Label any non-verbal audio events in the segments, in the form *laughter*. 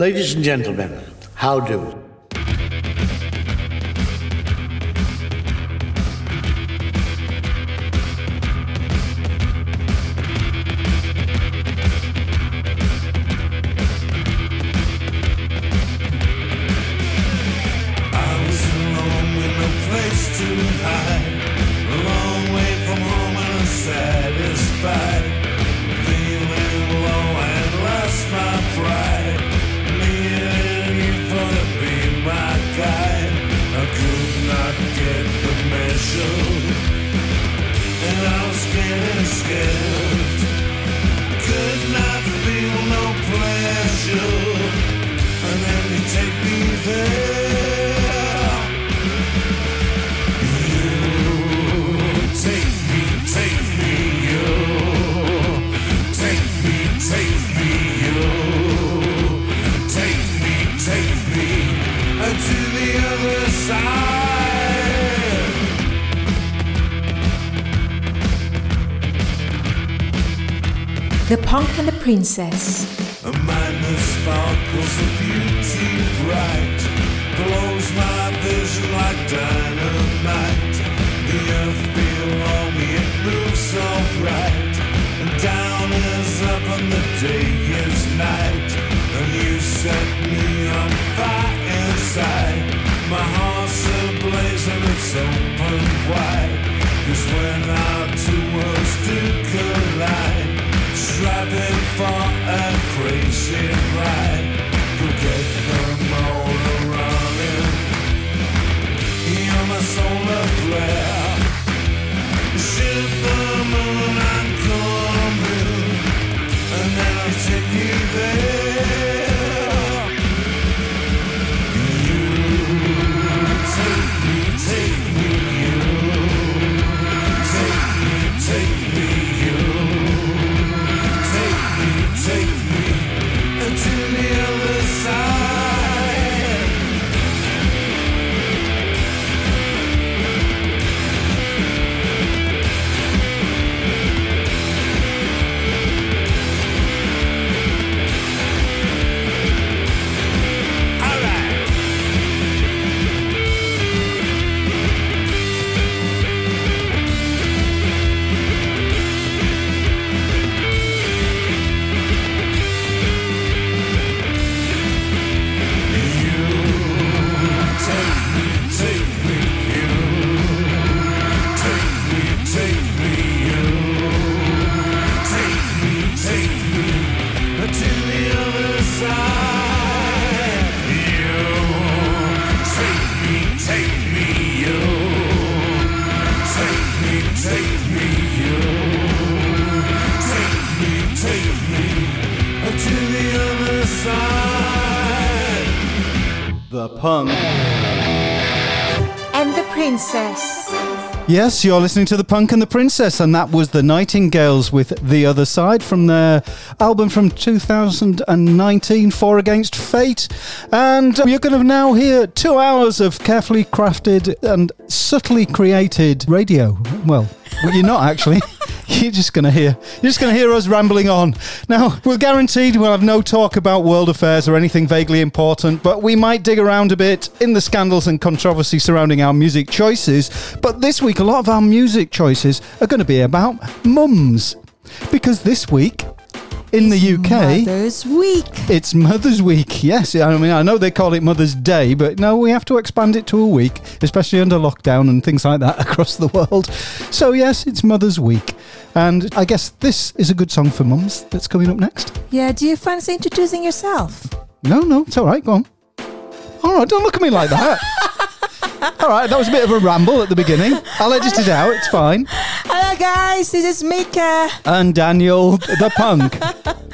Ladies and gentlemen, how do? Yes, you're listening to The Punk and the Princess, and that was the Nightingales with The Other Side from their album from 2019, Four Against Fate. And you're going to now hear two hours of carefully crafted and subtly created radio. Well, you're not actually. *laughs* You're just going to hear. You're just going to hear us rambling on. Now, we're guaranteed we'll have no talk about world affairs or anything vaguely important, but we might dig around a bit in the scandals and controversy surrounding our music choices. But this week, a lot of our music choices are going to be about mums, because this week in the UK. Mother's Week. It's Mother's Week, yes. I mean, I know they call it Mother's Day, but no, we have to expand it to a week, especially under lockdown and things like that *laughs* across the world. So, yes, it's Mother's Week. And I guess this is a good song for mums that's coming up next. Yeah, do you fancy introducing yourself? No, no, it's all right, go on. All right, don't look at me like that. *laughs* all right, that was a bit of a ramble at the beginning. I'll edit it out, it's fine. Hello, guys. This is Mika And Daniel, the punk.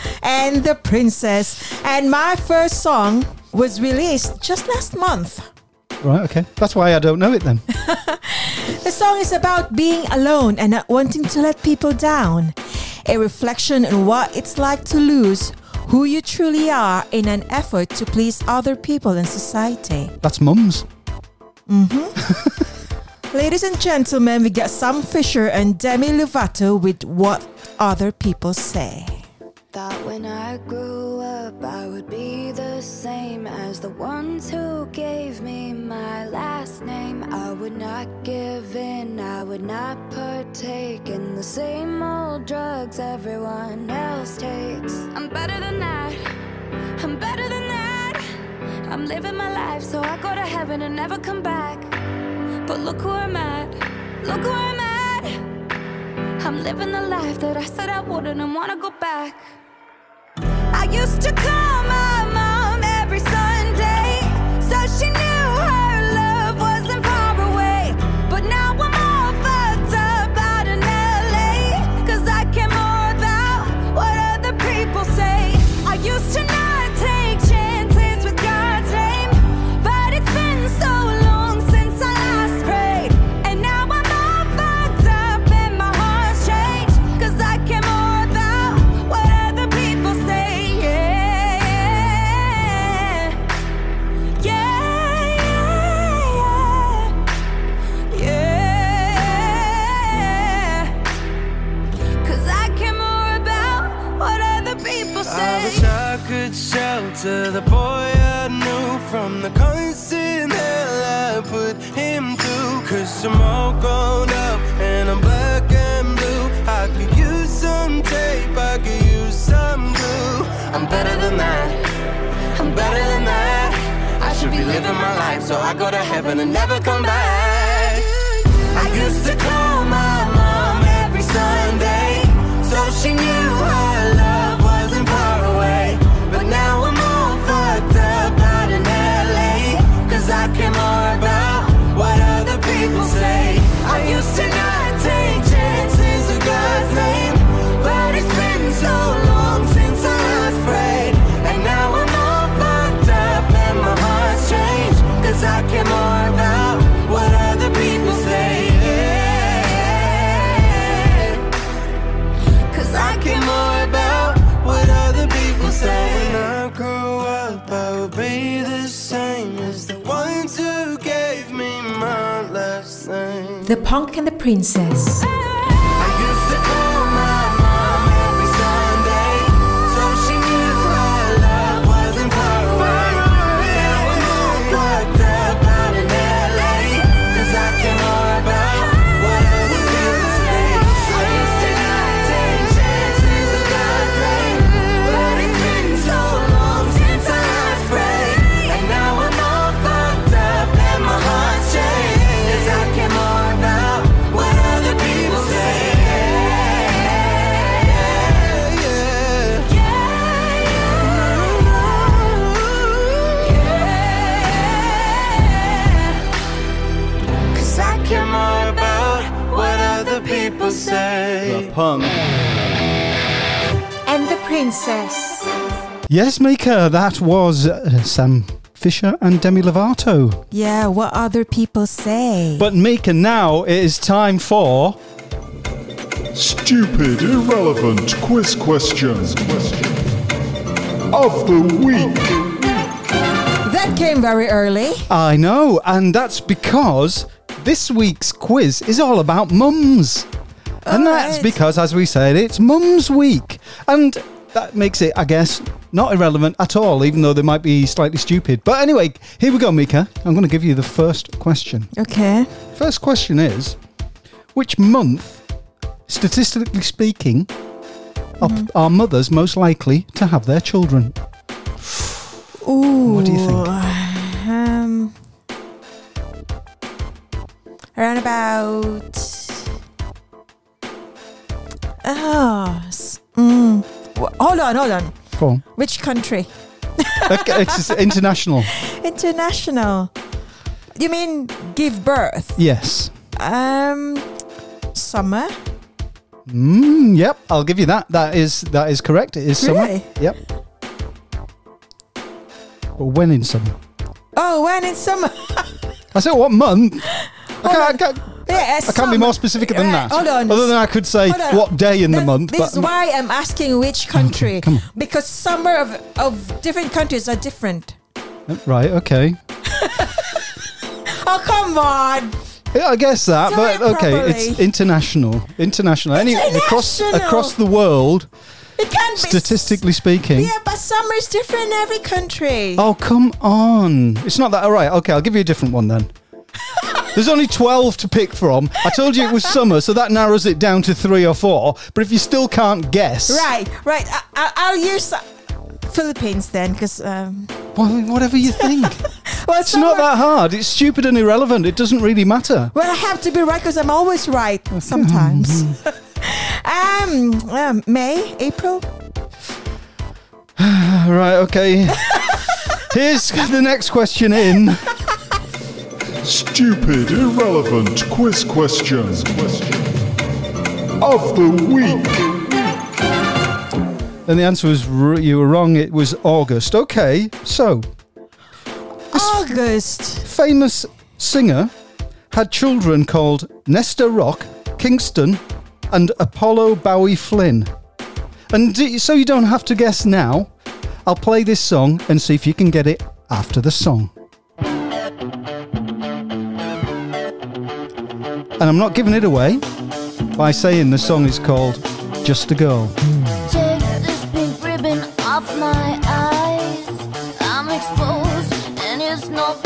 *laughs* and the Princess. And my first song was released just last month. Right, okay. That's why I don't know it then. *laughs* The song is about being alone and not wanting to let people down. A reflection on what it's like to lose who you truly are in an effort to please other people in society. That's mums. Mm-hmm. *laughs* Ladies and gentlemen, we get Sam Fischer and Demi Lovato with What Other People Say. Thought when I grew up I would be the same as the ones who gave me my last name. I would not give in, I would not partake in the same old drugs everyone else takes. I'm better than that, I'm better than that. I'm living my life so I go to heaven and never come back. But look who I'm at, look who I'm at. I'm living the life that I said I wouldn't and wanna go back. I used to call my shelter the boy I knew from the constant hell I put him through. Cause I'm all grown up and I'm black and blue. I could use some tape, I could use some glue. I'm better than that, I'm better than that. I should be living my life so I go to heaven and never come back. I used to The Punk and the Princess. Yes, Mika, that was uh, Sam Fischer and Demi Lovato. Yeah, what other people say. But Mika, now it is time for. Stupid, irrelevant quiz questions of the week. that came very early. I know, and that's because this week's quiz is all about mums. and that's Alright. because, as we said, it's Mums Week. And that makes it, I guess, not irrelevant at all, even though they might be slightly stupid. But anyway, here we go, Mika. I'm going to give you the first question. Okay. First question is Which month, statistically speaking, are, are mothers most likely to have their children? Ooh. What do you think? Um, around about. Oh. s- Mm. Hold on, hold on. Go on. Which country? *laughs* Okay, it's international. International. You mean give birth? Yes. Um, summer. Mm, yep, I'll give you that. That is that is correct. It is summer. Really? Yep. But when in summer? Oh, when in summer? *laughs* I said what month? I can't, I can't, yeah, I can't be more specific than Right, that. Hold on. Other than I could say what day in the month. This is why I'm asking which country. come on. Because summer of, of different countries are different. right, okay. *laughs* Oh, come on. Yeah, I guess that, Do but it okay, properly. it's international. International. Any across International. across the world, It can be. Statistically speaking. Yeah, but summer is different in every country. Oh, come on. It's not that. All right. Okay, I'll give you a different one then. There's only 12 to pick from. I told you it was summer, so that narrows it down to three or four. But if you still can't guess. Right, right. I, I, I'll use Philippines then, because um, Well, whatever you think. *laughs* well, It's not that hard. It's stupid and irrelevant. It doesn't really matter. Well, I have to be right because I'm always right sometimes. *laughs* um, um, May, April. *sighs* right, okay. *laughs* Here's the next question in. Stupid, irrelevant quiz questions of the week. And the answer was you were wrong. It was August. Okay, so August. famous singer had children called Nesta Rock, Kingston, and Apollo Bowie Flynn. And d- so you don't have to guess now. I'll play this song and see if you can get it after the song. And I'm not giving it away by saying the song is called Just a Girl. Take this pink ribbon off my eyes. I'm exposed, and it's no.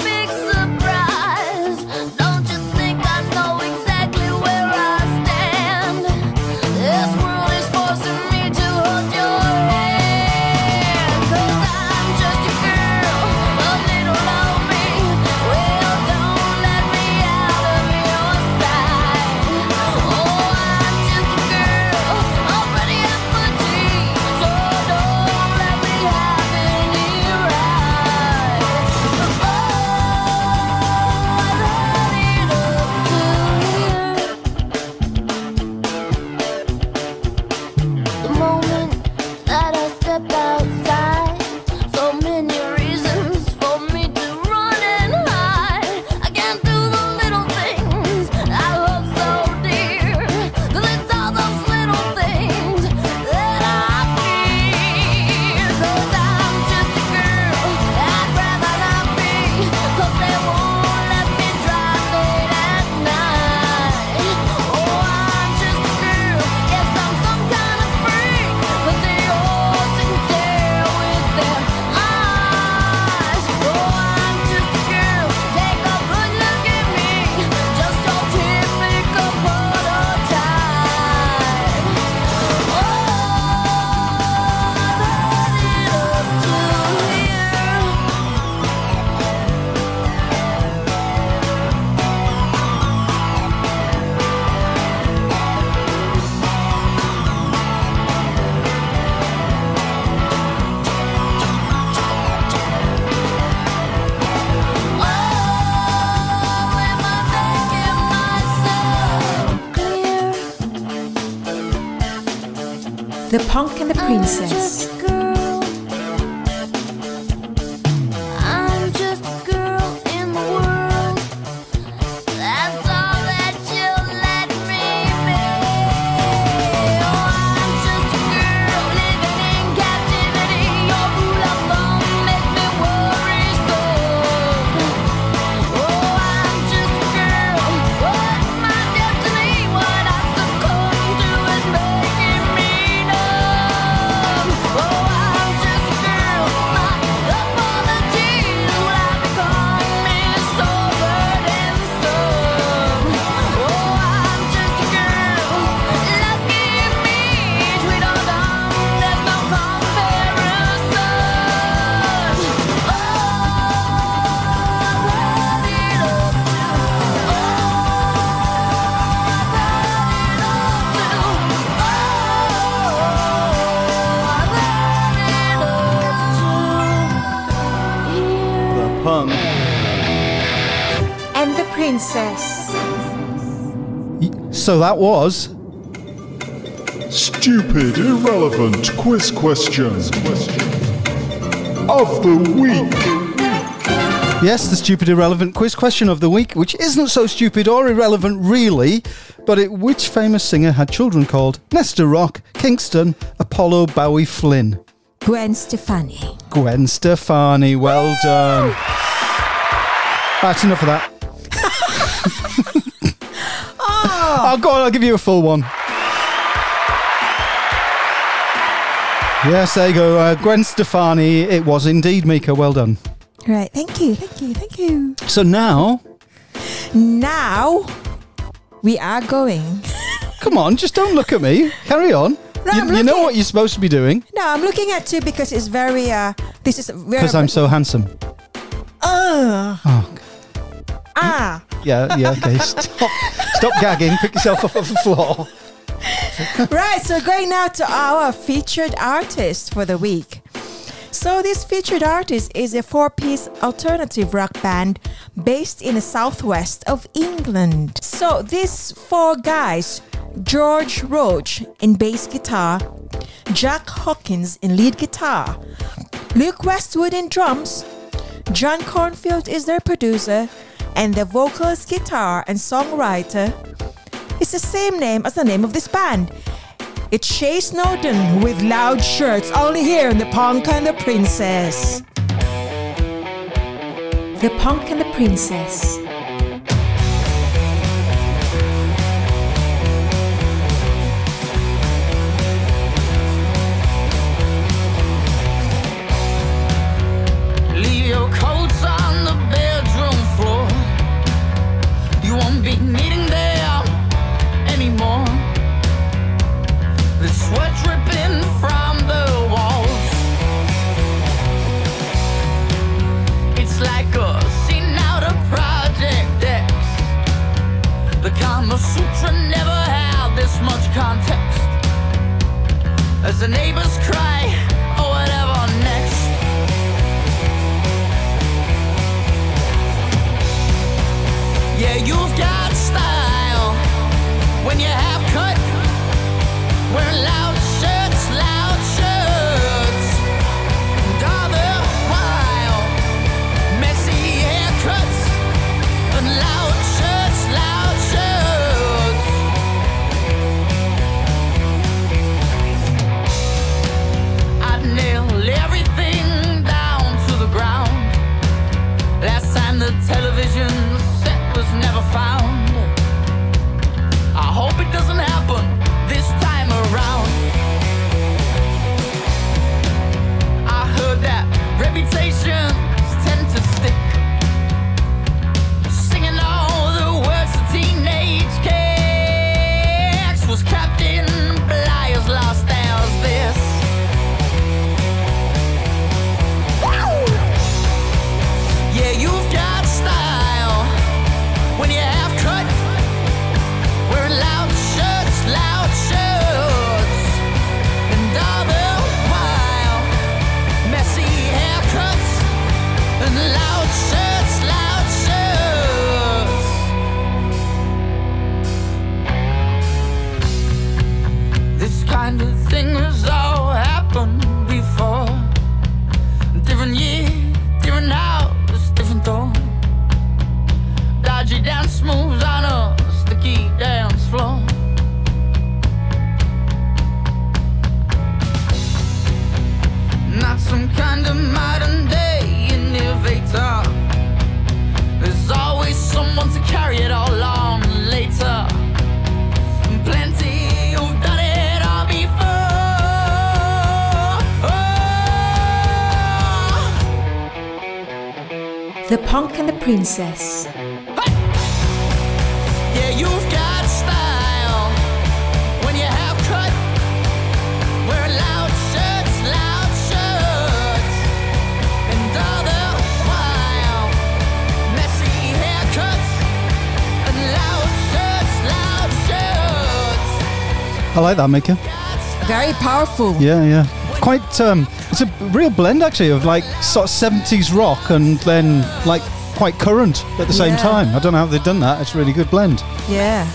Princess. So that was Stupid, irrelevant quiz questions of the week. Yes, the stupid irrelevant quiz question of the week, which isn't so stupid or irrelevant really, but it, which famous singer had children called Nesta Rock, Kingston, Apollo Bowie Flynn? Gwen Stefani. Gwen Stefani, well done. That's enough of that. Oh, go on, I'll give you a full one. Yes, there you go. Uh, Gwen Stefani. It was indeed Mika. Well done. Right. Thank you. Thank you. Thank you. So now, Now we are going. *laughs* come on, just don't look at me. Carry on. No, you, you know what you're supposed to be doing No, I'm looking at you because it's very. Uh, this is very. because I'm so handsome. Uh, Oh, ah. yeah, yeah. Okay, stop, *laughs* stop gagging. Pick yourself up off the floor. right, so going now to our featured artist for the week. So this featured artist is a four-piece alternative rock band based in the southwest of England. So these four guys, George Roach in bass guitar, Jack Hawkins in lead guitar, Luke Westwood in drums, John Cornfield is their producer, and the vocalist, guitar, and songwriter it's the same name as the name of this band. It's Chay Snowden with loud shirts, only here in The Punk and the Princess. The Punk and the Princess. Sutra never had this much context. As the neighbors cry, or whatever next. Yeah, you've got style when you have cut. Wear loud never found. I hope it doesn't happen this time around. I heard that reputations tend to stick. The Punk and the Princess. Yeah, you've got style when you have cut. Wear loud shirts, loud shirts, and all the while messy haircuts and loud shirts, loud shirts. I like that, Mika. Very powerful. Yeah, yeah. Quite. Um, it's a real blend actually of like sort of 70s rock and then like quite current at the same Yeah. time. I don't know how they've done that. It's a really good blend. Yeah.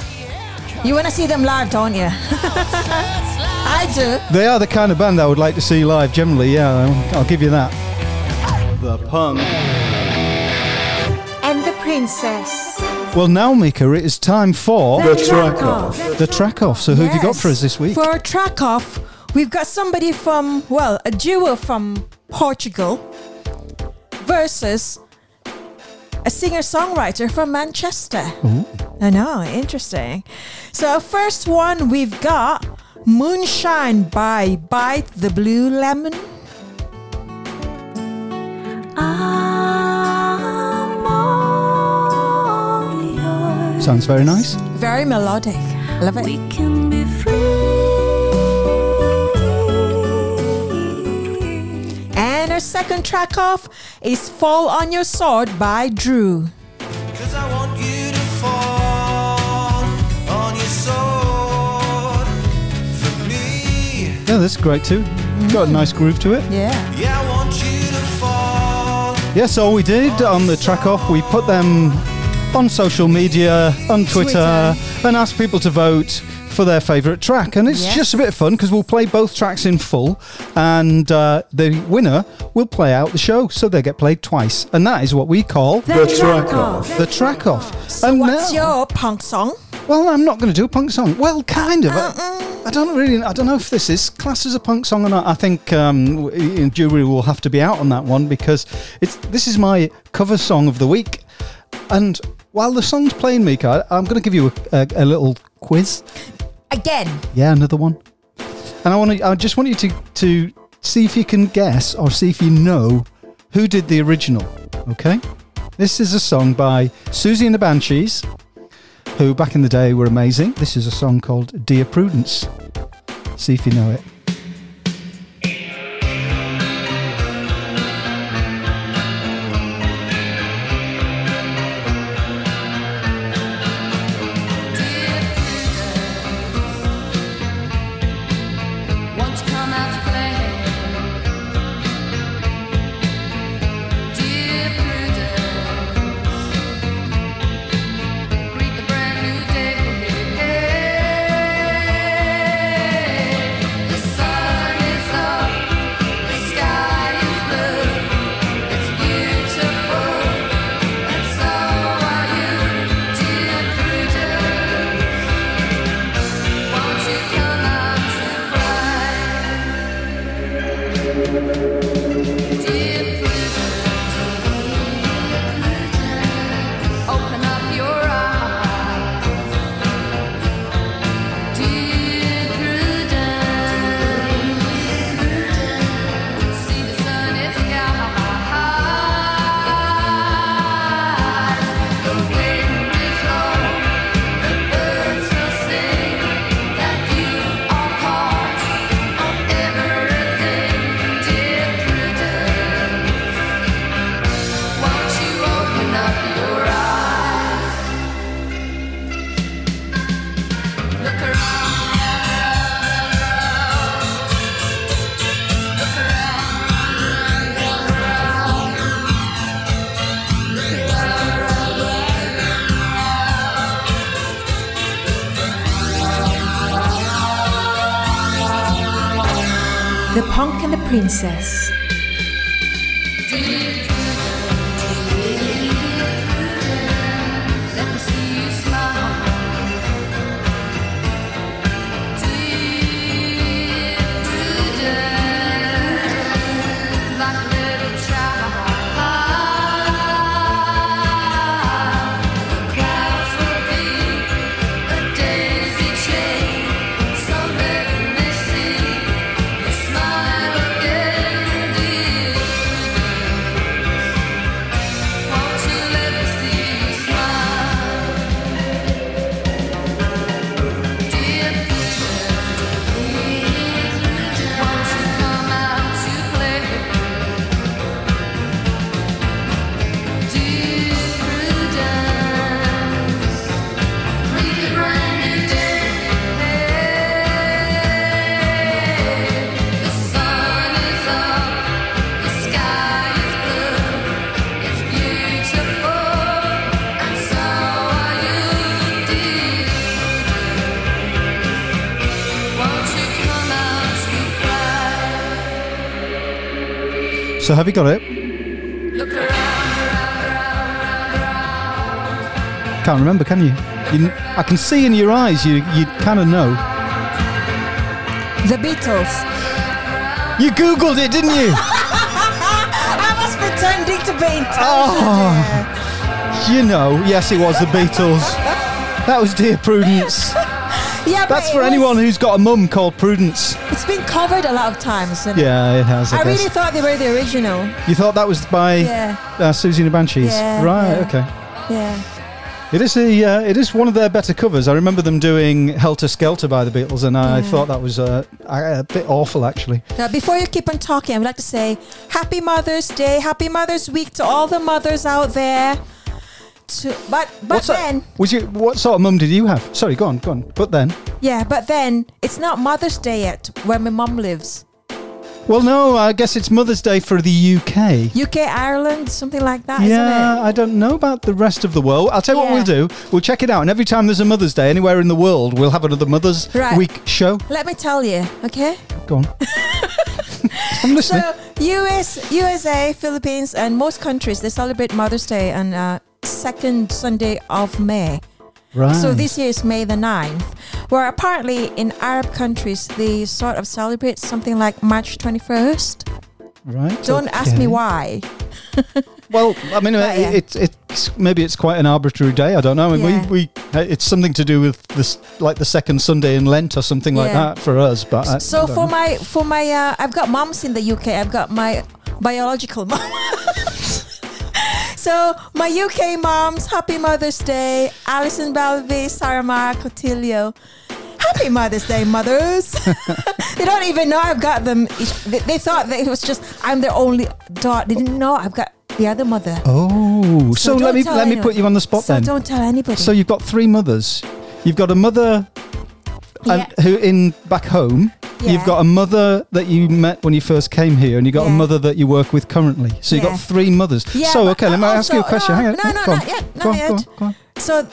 You want to see them live, don't you? *laughs* I do. They are the kind of band I would like to see live. Generally, yeah, I'll, I'll give you that. The punk. And the Princess. Well, now, Mika, it is time for The track off. the track off. So, who have you got for us this week? For a track off, we've got somebody from, well, a duo from Portugal versus a singer songwriter from Manchester. I know, interesting. So, first one we've got Moonshine by Bite the Blue Lemon. Sounds very nice. Very melodic. I love it. Can be And our second track off is Fall on Your Sword by DrEw. Cause I want you to fall on your sword for me. Yeah, that's great too. Got a nice groove to it. Yeah. Yeah, I want you to fall. Yeah, so we did on the track off, we put them on social media, on Twitter, Twitter. and asked people to vote for their favourite track. And it's Yes. just a bit of fun because we'll play both tracks in full, and uh, the winner will play out the show, so they get played twice. And that is what we call The track off. the track off. So and what's now- your punk song? Well, I'm not going to do a punk song. Well, kind of. I, I don't really. I don't know if this is classed as a punk song or not. I think um, jury will have to be out on that one because it's. This is my cover song of the week, and while the song's playing, Mika, I'm going to give you a, a, a little quiz. Again. Yeah, another one. And I want to. I just want you to to see if you can guess or see if you know who did the original. Okay. This is a song by Siouxsie and the Banshees, who back in the day were amazing. This is a song called Dear Prudence. See if you know it. Princess. So have you got it? Look around, around, around, around. Can't remember, can you? you I can see in your eyes. You you kind of know. The Beatles. You googled it, didn't you? *laughs* I was pretending to be intelligent. Oh. You know, yes, it was the Beatles. That was Dear Prudence. *laughs* Yeah, but That's it for was- anyone who's got a mum called Prudence. It's been covered a lot of times. isn't? Yeah, it has. I, I really thought they were the original. you thought that was by Yeah. uh, Siouxsie and the Banshees, Yeah, right? yeah. Okay. Yeah. It is a uh, it is one of their better covers. I remember them doing Helter Skelter by the Beatles, and I thought that was uh, a, a bit awful actually. Now, before you keep on talking, I would like to say Happy Mother's Day, Happy Mother's Week to all the mothers out there. To, but but What's that- then, Was you what sort of mum did you have? Sorry, go on, go on. But then, yeah, but then it's not Mother's Day yet where my mum lives. well, no, I guess it's Mother's Day for the UK. UK, Ireland, something like that, yeah, I don't know about the rest of the world. I'll tell you what we'll do. We'll check it out, and every time there's a Mother's Day anywhere in the world, we'll have another Mother's Right. Week show. Let me tell you, okay? Go on. *laughs* I'm listening. So US, USA, Philippines, and most countries they celebrate Mother's Day and uh, second Sunday of May. right. So this year is May the 9th, where apparently in Arab countries they sort of celebrate something like March 21st. right. Don't ask me why. *laughs* Well, I mean, But, yeah. it, it's maybe it's quite an arbitrary day. I don't know. I mean, Yeah. we, we uh, it's something to do with this, like the second Sunday in Lent or something like that for us. But I, So I for know. my for my uh, I've got moms in the UK. I've got my biological mom. *laughs* so my UK moms, happy Mother's Day, Alison Belvey, Sarah Mara Cotillo. Happy Mother's Day, mothers. *laughs* they don't even know I've got them. They, they thought that it was just I'm their only daughter. They didn't know I've got the other mother. oh, so, don't let me tell let me put you on the spot so then. don't tell anybody. So you've got three mothers. You've got a mother and who in back home. Yeah. You've got a mother that you met when you first came here, and you've got a mother that you work with currently. So you've Yeah. got three mothers. Yeah, so okay, let me ask you a question. no, Hang on. no, no, go on. not Go on, yet. Go on, go on. So,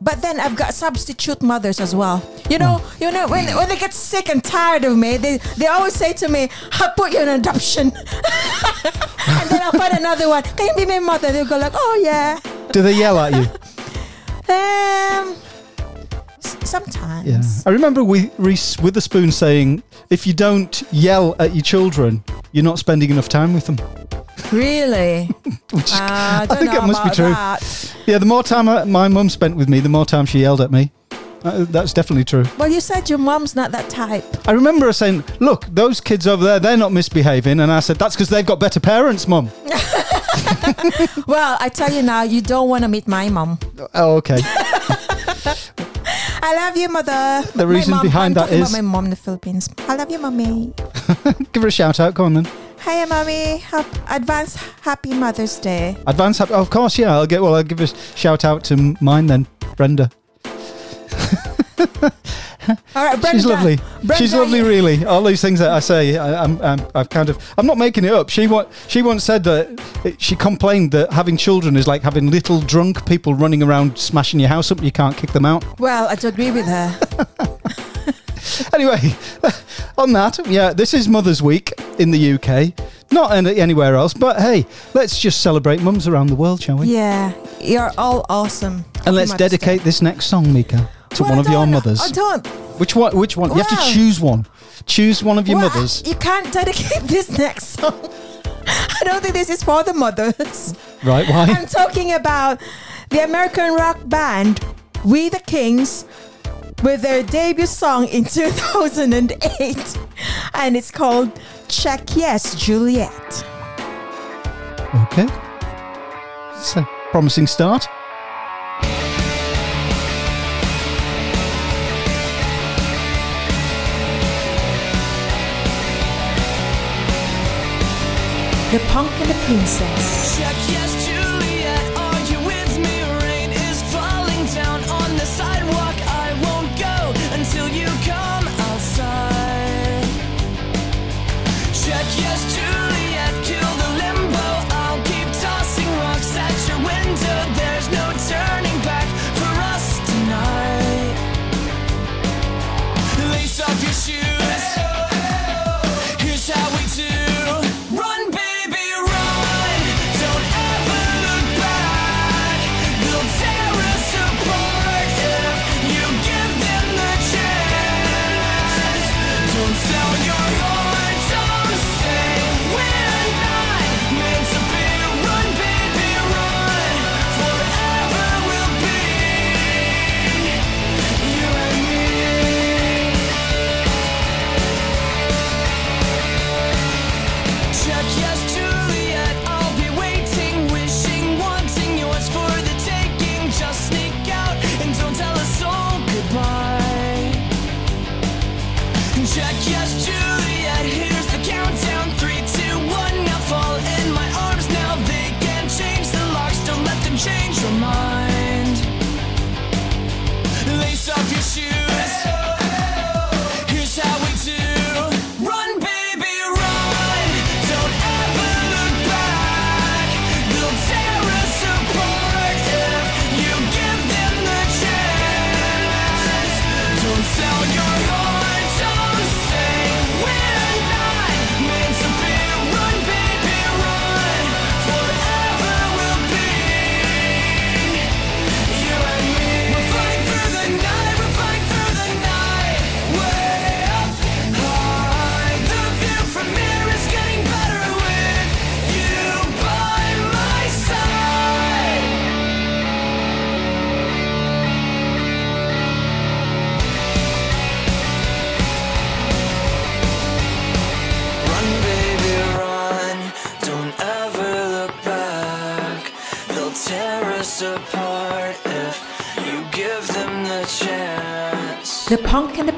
but then I've got substitute mothers as well. You know, Oh. you know when when they get sick and tired of me, they they always say to me, "I'll put you in adoption," *laughs* and then I'll find another one. Can you be my mother? They'll go like, "Oh yeah." Do they yell at you? *laughs* Um, sometimes. Yeah. I remember we Reese Witherspoon saying, "If you don't yell at your children, you're not spending enough time with them." Really? *laughs* Which Uh, *laughs* I, don't think it must be true. that. Yeah, the more time I, my mum spent with me, the more time she yelled at me. Uh, that's definitely true. Well, you said your mum's not that type. I remember her saying, "Look, those kids over there, they're not misbehaving," and I said, "That's because they've got better parents, mum." *laughs* Well, I tell you now, you don't want to meet my mum. Oh, okay. I love you, mother. The reason mom- behind I'm that is- my mom in the Philippines. I love you, mommy. *laughs* Give her a shout out. Go on then. Hey, mommy. Advance happy Mother's Day. Advance. Happy, of course, yeah. I'll get. Well, I'll give a shout out to mine then, Brenda. *laughs* All right, Brenda. She's lovely. Brenda, She's lovely, really. All these things that I say, I, I'm, I'm, I've kind of, I'm not making it up. She, wa- she once said that it, she complained that having children is like having little drunk people running around smashing your house up. You can't kick them out. Well, I do agree with her. *laughs* Anyway, *laughs* on that, yeah, this is Mother's Week in the UK, not any, anywhere else. But hey, let's just celebrate mums around the world, shall we? yeah, you're all awesome. And let's dedicate this next song, Mika, to Well, one of your mothers. I don't. Which one? Which one? You have to choose one. Choose one of your Well, mothers. You can't dedicate *laughs* this next song. *laughs* I don't think this is for the mothers. Right? Why? I'm talking about the American rock band We the Kings with their debut song in *laughs* 2008 and it's called Check Yes Juliet. Okay. It's a promising start. The Punk and the Princess.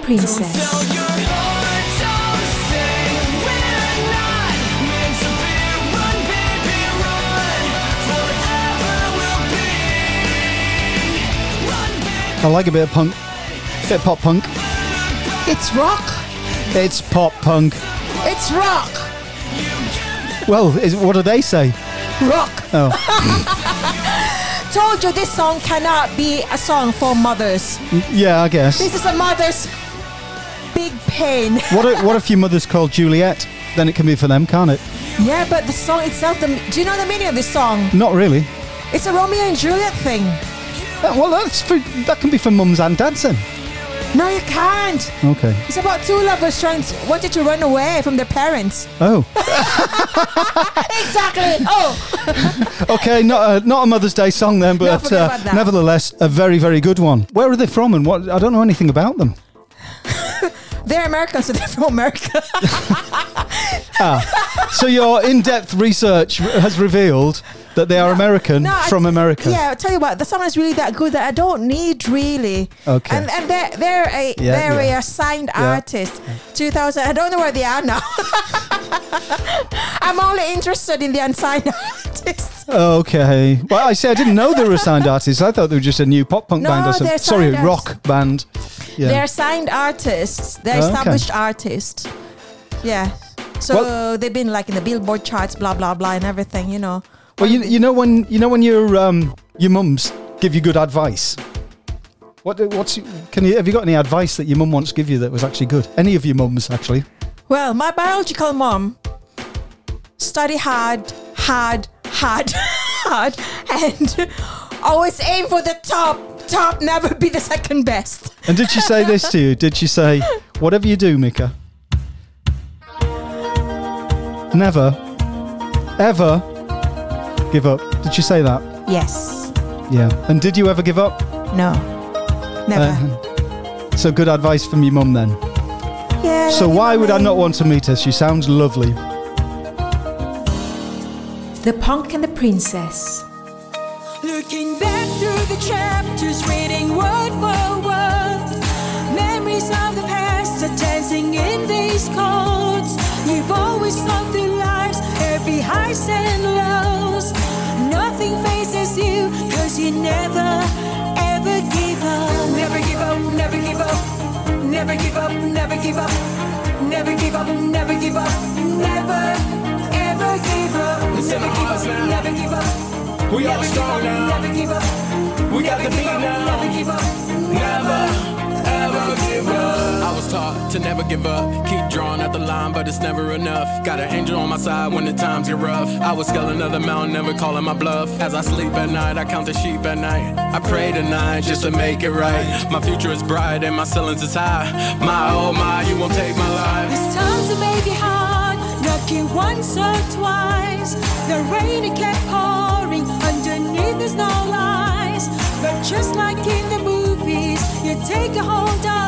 Baby. I like a bit of punk. Bit of pop punk. It's rock. It's pop punk. It's rock. Well, is, what do they say? Rock. Oh, *laughs* Told you this song cannot be a song for mothers. Mm, yeah, I guess. This is a mother's pain. *laughs* What if, what if your mother's called Juliet? Then it can be for them, can't it? Yeah, but the song itself, the, do you know the meaning of this song? Not really. It's a Romeo and Juliet thing. Uh, Well, that's for, that can be for mums and dads then. No, you can't. Okay. It's about two lovers trying to, wanted to run away from their parents. Oh, *laughs* Exactly. Oh, *laughs* okay. Not a, not a Mother's Day song then, but forget uh, about that. nevertheless, a very very good one. Where are they from, and what? I don't know anything about them. They're American, so they're from America. *laughs* Ah, so your in-depth research has revealed that they are American No, I- from America. Yeah, I'll tell you what, the song is really that good that I don't need really. Okay. And and they're they're a Yeah, they're yeah. a signed Yeah. artist. Two thousand I don't know where they are now. *laughs* I'm only interested in the unsigned *laughs* artists. Okay. Well, I say I didn't know they were signed artist. I thought they were just a new pop punk No, band or something. Sorry, rock band. Yeah. They're signed artists. They're established artists. Yeah. So Well- they've been like in the Billboard charts, blah blah blah, and everything. You know. Well, you, you know when you know when your um your mums give you good advice. What what's can you have you got any advice that your mum wants to give you that was actually good? Any of your mums actually? Well, my biological mum study hard, hard, hard, *laughs* hard, and always aim for the top. Top, never be the second best. And did she say *laughs* this to you? Did she say, whatever you do, Mika, never, ever give up? Did she say that? Yes. Yeah. And did you ever give up? No. Never. Uh, so good advice from your mum then. yeah. So why you would I not want to meet her? She sounds lovely. The Punk and the Princess. Looking back through the chapters, reading word for word. Memories of the past are dancing in these chords. You've always gone through life's every highs and lows. Nothing you, cause you never, ever give up. Never give up, never give up. Never give up, never give up. Never give up, never give up. Never, ever give up. Never give up, never give up. We all Never strong now. Never give up. We got the beat now. Never give up. Never, ever I was taught to never give up. Keep drawing at the line, but it's never enough. Got an angel on my side when the times get rough. I would scale another mountain, never calling my bluff. As I sleep at night, I count the sheep at night. I pray tonight just to make it right. My future is bright and my ceilings is high. My oh my, you won't take my life. There's times may be hard, knocking once or twice. The rain it kept pouring, underneath there's no lies. But just like in the movies, you take a hold love.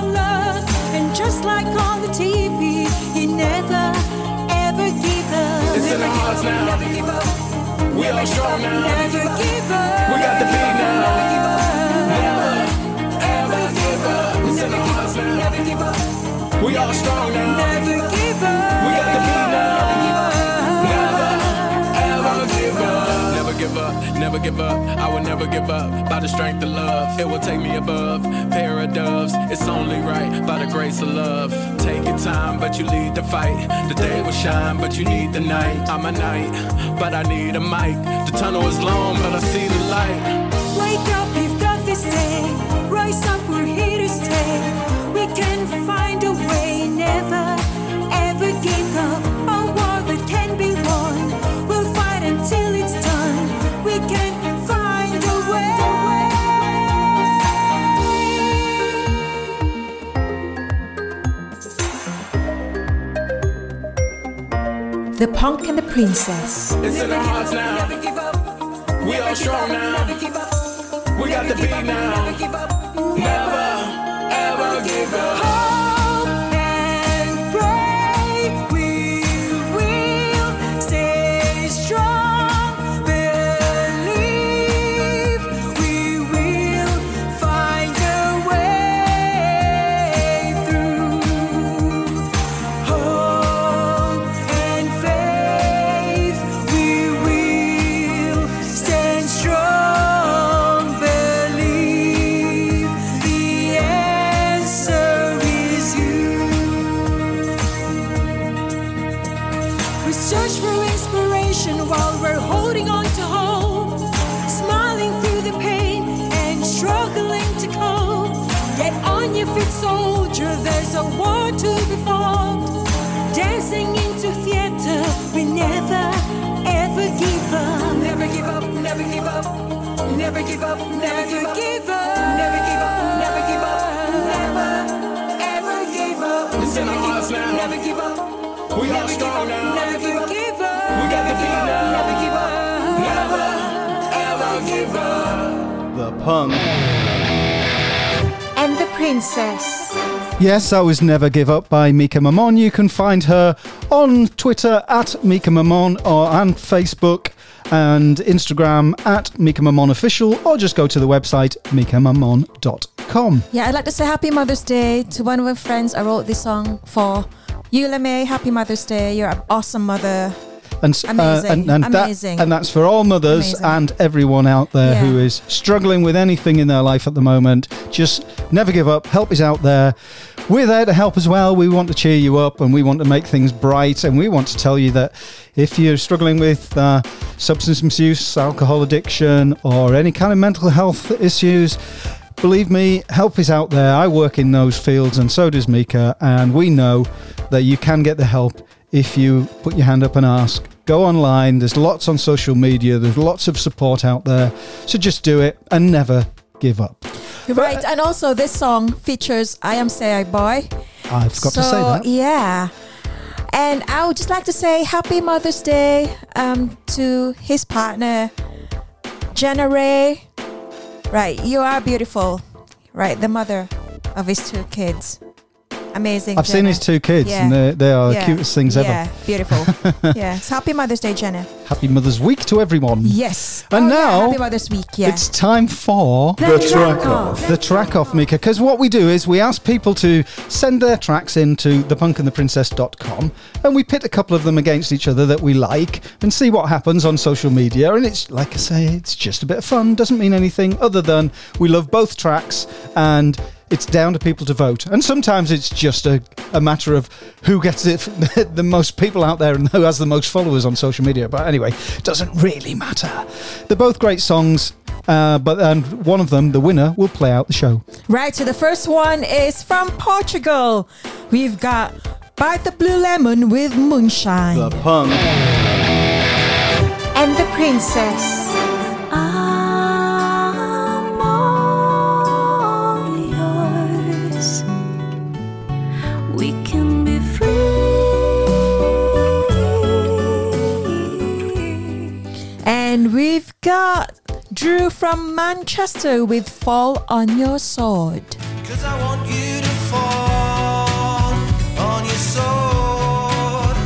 And just like on the TV, you never, ever give up. It's in never our hearts now. Never give up. We give strong now. Never give up. We got the beat now. Never give up. Never, ever give up. It's in our hearts now. Never give up. We all strong now. Never give up. We got the beat now. Never give up. Never, ever give up. Never give up, never give up. I will never give up. By the strength of love, it will take me above. Pair of doves, it's only right. By the grace of love, take your time, but you lead the fight. The day will shine, but you need the night. I'm a night, but I need a mic. The tunnel is long, but I see the light. Wake up, The Punk and the Princess. It's in our hearts now. We all strong now. We got the beat now. Never, ever give up. Up. And the princess. Yes, that was Never Give Up by Mika Mamon. You can find her on Twitter at Mika Mamon or on Facebook and Instagram at Mika Mamon Official or just go to the website mikamamon.com. Yeah, I'd like to say Happy Mother's Day to one of my friends I wrote this song for. Eula May, Happy Mother's Day. You're an awesome mother. And, uh, and, and, that- and that's for all mothers Amazing. and everyone out there who Yeah. is struggling with anything in their life at the moment. Just never give up. Help is out there. We're there to help as well. We want to cheer you up and we want to make things bright. And we want to tell you that if you're struggling with uh, substance misuse, alcohol addiction, or any kind of mental health issues, Believe me, help is out there. I work in those fields, and so does Mika. And we know that you can get the help if you put your hand up and ask. Go online. There's lots on social media. There's lots of support out there. So just do it and never give up. Right, and also this song features I Am Say I Boy. I forgot so, to say that. Yeah. And I would just like to say Happy Mother's Day um, to his partner, Jenna Ray. Right, you are beautiful. Right, the mother of his two kids. Amazing. I've seen Jenna. his two kids, Yeah. and they, they are Yeah. the cutest things ever. Yeah, beautiful. *laughs* yes. Happy Mother's Day, Jenna. Happy Mother's Week to everyone. Yes. And Oh, yeah, now Happy Mother's Week. Yeah. It's time for The The track track off. off. The track off, Mika. Because what we do is we ask people to send their tracks into thepunkandtheprincess.com and we pit a couple of them against each other that we like and see what happens on social media. And it's, like I say, it's just a bit of fun. Doesn't mean anything other than we love both tracks and it's down to people to vote. And sometimes it's just a, a matter of who gets it, *laughs* the most people out there and who has the most followers on social media. But anyway, it doesn't really matter. They're both great songs. Uh, but and one of them, the winner, will play out the show. Right, so the first one is from Portugal. We've got Bite the Blue Lemon with Moonshine. The punk. And the Princess. And we've got DrEw from Manchester with Fall on Your Sword. Cause I want you to fall on your sword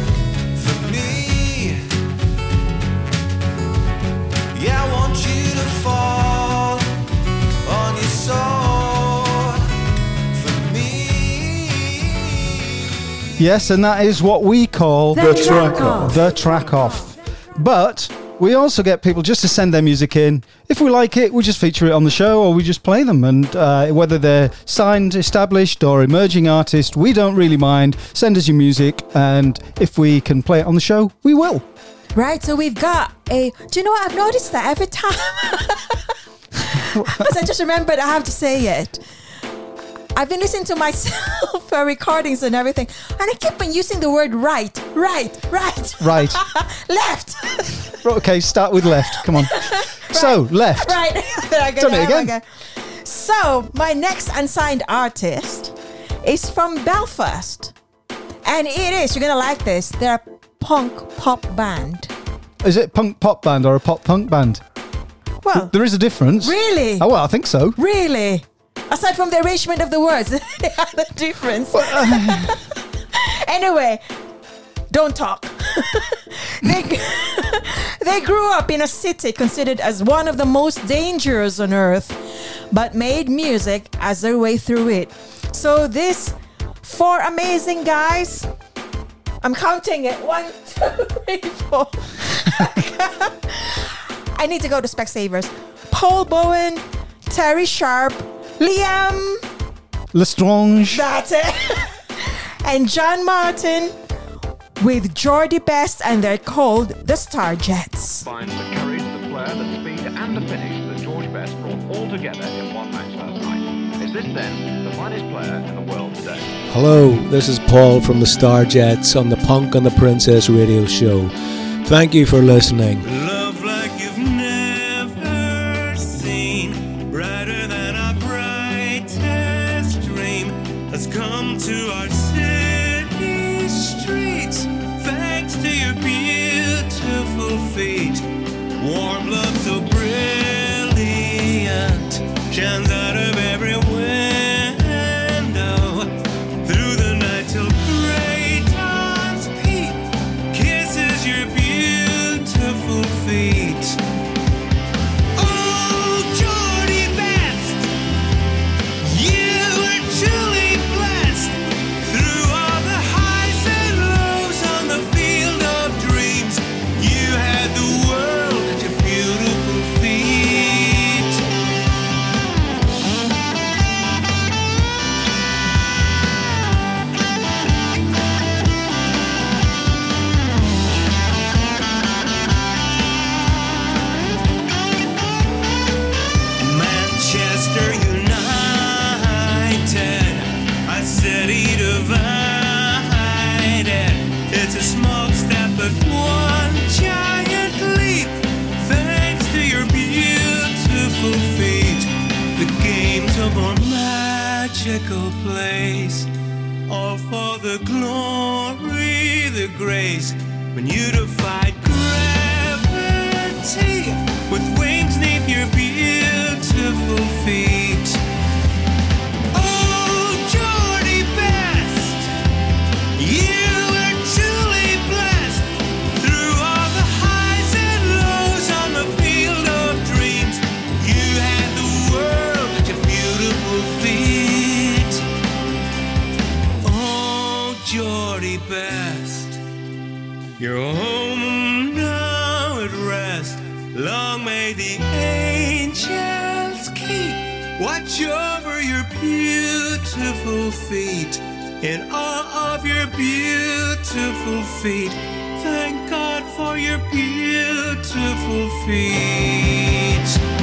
for me. Yeah, I want you to fall on your sword for me. Yes, and that is what we call The The track track off. off. The track off. But we also get people just to send their music in. If we like it, we just feature it on the show or we just play them. And uh, whether they're signed, established, or emerging artist, we don't really mind. Send us your music, and if we can play it on the show, we will. Right, so we've got a. Do you know what? I've noticed that every time. *laughs* *laughs* Because I just remembered I have to say it. I've been listening to myself *laughs* for recordings and everything, and I keep on using the word right, right, right, Right. *laughs* left, *laughs* Right, okay, start with left. Come on. So, left. right. There Done it there again. go. So, my next unsigned artist is from Belfast, and it is, you're going to like this, they're a punk pop band. Is it punk pop band or a pop punk band? Well, there is a difference. Really? Oh, well, I think so. Really? Aside from the arrangement of the words, *laughs* they are the difference. Uh, *laughs* anyway, don't talk. *laughs* they, they grew up in a city considered as one of the most dangerous on earth, but made music as their way through it. So, this four amazing guys, I'm counting it one, two, three, four. I need to go to Specsavers. Paul Bowen, Terry Sharp, Liam, Lestrange. that's it, *laughs* and John Martin with Geordie Best, and they're called the Starjets. Finds the courage, the flair, the speed, and the finish that George Best brought all together in one match last night. Is this then the finest player in the world today? Hello, this is Paul from the Starjets on the Punk and the Princess radio show. Thank you for listening. Love beautiful feet. In awe of your beautiful feet, thank God for your beautiful feet.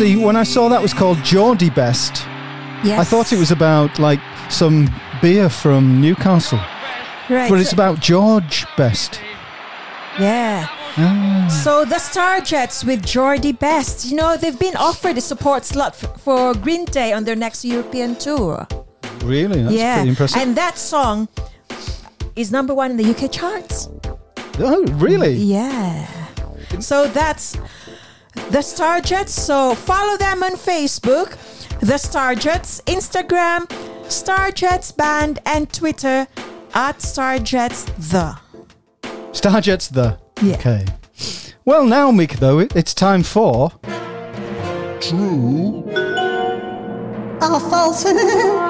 See, when I saw that was called Geordie Best, I thought it was about like some beer from Newcastle. Right. But it's about George Best. Yeah. Ah. So the Starjets with Geordie Best, you know, they've been offered a support slot f- for Green Day on their next European tour. Really? That's yeah. pretty impressive. And that song is number one in the UK charts. oh, really? Yeah. So that's the Starjets. So follow them on Facebook, the Starjets, Instagram, Starjets Band, and Twitter at Starjets The. Starjet's the. Yeah. Okay. Well, now, Mick, though, it's time for. True. Oh, false. *laughs*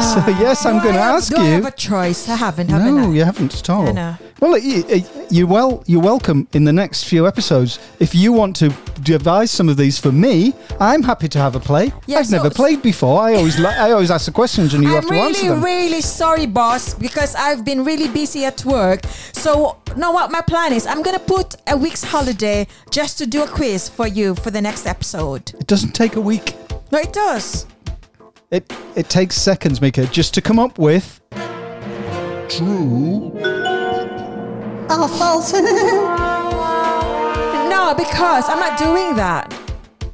so, ah, yes, I'm going to ask do I you. have a choice? I haven't, haven't no, I? you haven't at all. I know. Well, you, you well, you're welcome in the next few episodes. If you want to devise some of these for me, I'm happy to have a play. Yeah, I've so- never played before. I always, li- I always ask the questions, and you have I'm to answer really, them. really sorry, boss, because I've been really busy at work. So, now what my plan is, I'm gonna put a week's holiday just to do a quiz for you for the next episode. it doesn't take a week. No, it does. It it takes seconds, Mika, just to come up with. True. Oh, false. *laughs* no, because I'm not doing that.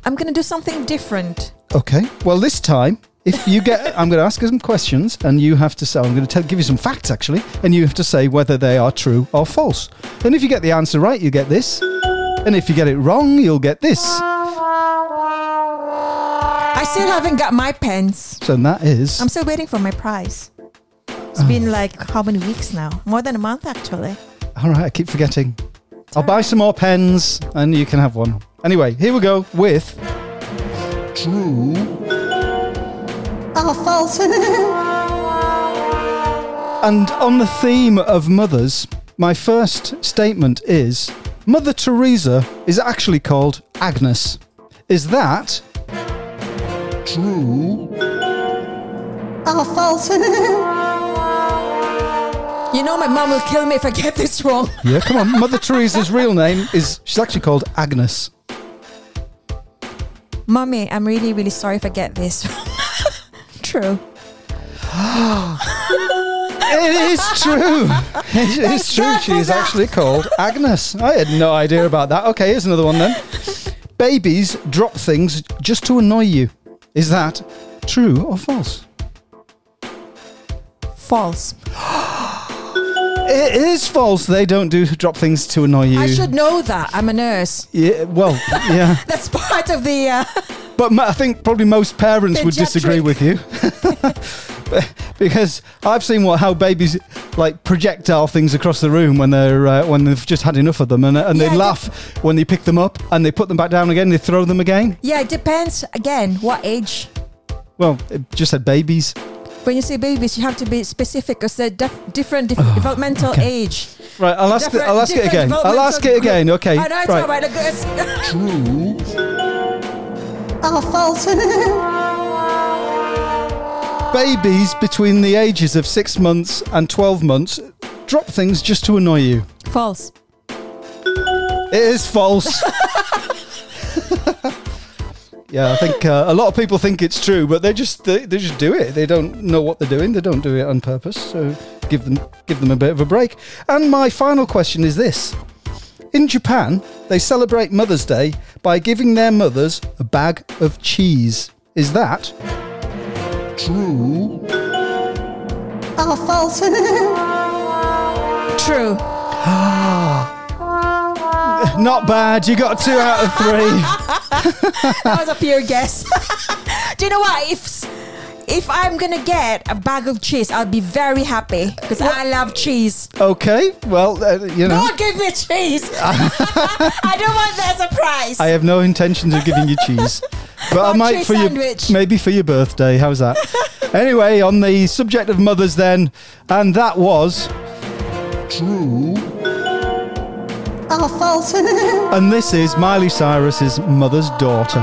I'm gonna do something different. Okay. Well, this time, if you get, *laughs* I'm going to ask you some questions, and you have to say, I'm going to tell, give you some facts actually, and you have to say whether they are true or false. And if you get the answer right, you get this, and if you get it wrong, you'll get this. I still haven't got my pens. So that is I'm still waiting for my prize. It's been ah. like how many weeks now? More than a month, actually. All right, I keep forgetting. I'll buy some more pens and you can have one. Anyway, here we go with True Oh, false. *laughs* And on the theme of mothers, my first statement is Mother Teresa is actually called Agnes. Is that True oh, false. *laughs* you know, my mom will kill me if I get this wrong. Yeah, come on. Mother Teresa's real *laughs* name is she's actually called Agnes. Mommy, I'm really, really sorry if I get this. *laughs* True. *gasps* It is true. It is true. She is actually called Agnes. I had no idea about that. Okay, here's another one then. Babies drop things just to annoy you. Is that true or false? False. *gasps* It is false. They don't do drop things to annoy you. I should know that. I'm a nurse. Yeah, well, *laughs* yeah. That's part of the. Uh, But I think probably most parents would *laughs* disagree with you. *laughs* *laughs* because I've seen what how babies like projectile things across the room when they're uh, when they've just had enough of them and, and Yeah, they laugh when they pick them up and they put them back down again they throw them again yeah, it depends. Again, what age? well it just said babies When you say babies, you have to be specific because they're def- different def- developmental age. right I'll ask it, I'll ask it again I'll ask it again okay I know it's right. all right. Look, True *laughs* oh, false. *laughs* babies between the ages of 6 months and 12 months drop things just to annoy you false. It is false. *laughs* yeah, I think uh, a lot of people think it's true, but they just they, they just do it. They don't know what they're doing. They don't do it on purpose. So give them give them a bit of a break. And my final question is this: In Japan, they celebrate Mother's Day by giving their mothers a bag of cheese. Is that True Oh, false. True. *gasps* not bad? You got two out of three. *laughs* *laughs* that was a pure guess. Do you know what? If if I'm gonna get a bag of cheese, I'll be very happy because I love cheese. Okay, well uh, you know. Don't give me cheese. *laughs* I don't want that as a prize. I have no intentions of giving you cheese, but I might for sandwich. your maybe for your birthday. How's that? *laughs* anyway, on the subject of mothers, then, and that was, True oh, false. and this is Miley Cyrus's mother's daughter.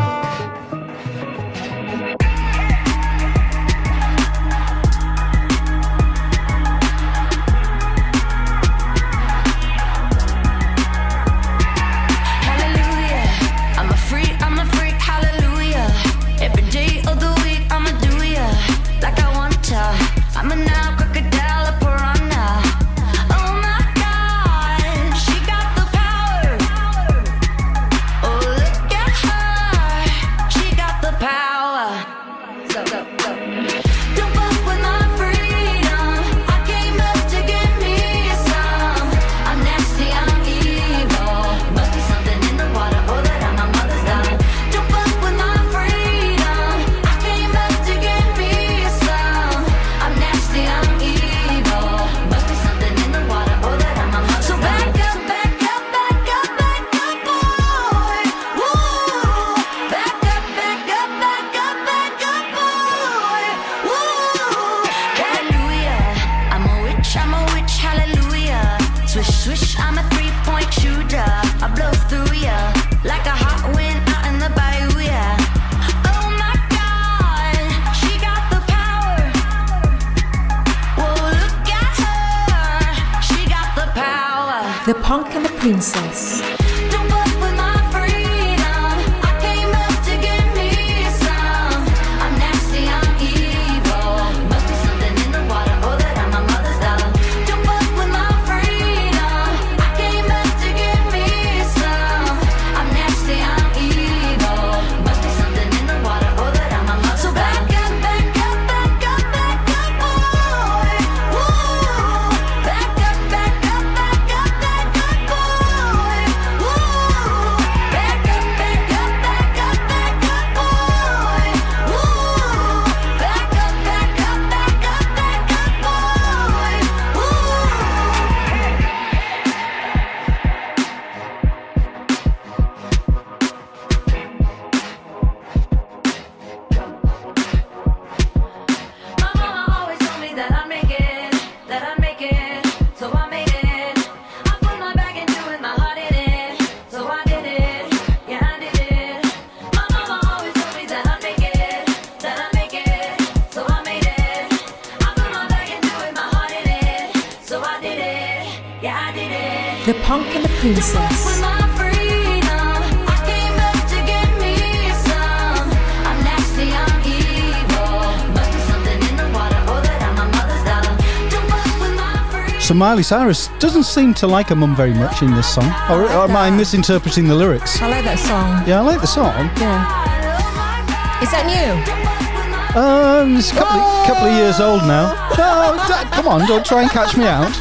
So Miley Cyrus doesn't seem to like her mum very much in this song. Or, or am I misinterpreting the lyrics? I like that song. Yeah, I like the song. Yeah. Is that new? Um, it's a couple of, couple of years old now. No, d- come on, don't try and catch me out.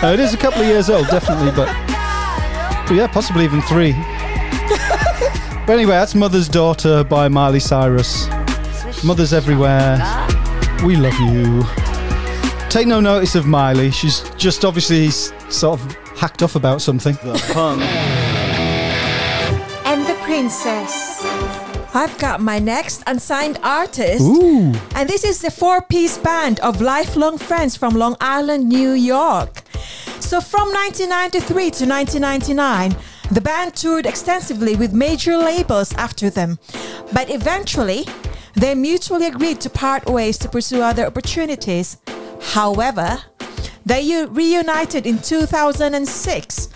No, it is a couple of years old, definitely, but, but yeah, possibly even three. *laughs* but anyway, that's Mother's Daughter by Miley Cyrus. Mothers everywhere. We love you. Take no notice of Miley. She's just obviously sort of hacked off about something. The punk. And the Princess. I've got my next unsigned artist. Ooh. And this is the four piece band of lifelong friends from Long Island, New York. So from 1993 to 1999, the band toured extensively with major labels after them. But eventually, they mutually agreed to part ways to pursue other opportunities. However, they reunited in 2006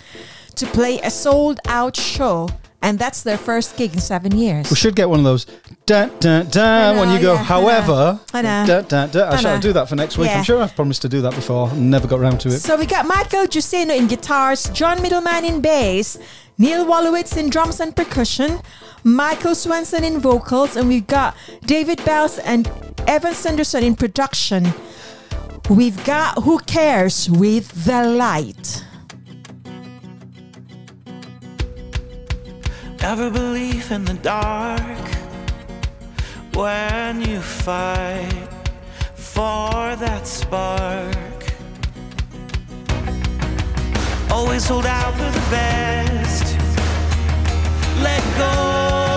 to play a sold out show. And that's their first gig in seven years. We should get one of those. Da, da, da, I when you go, yeah, however. I know. Da, da, da. I, I shall know. do that for next week. Yeah. I'm sure I've promised to do that before never got round to it. So we got Michael Giussino in guitars, John Middleman in bass, Neil Wolowitz in drums and percussion, Michael Swenson in vocals, and we've got David Bells and Evan Sanderson in production. We've got Who Cares with the Light. Never believe in the dark when you fight for that spark. Always hold out for the best. Let go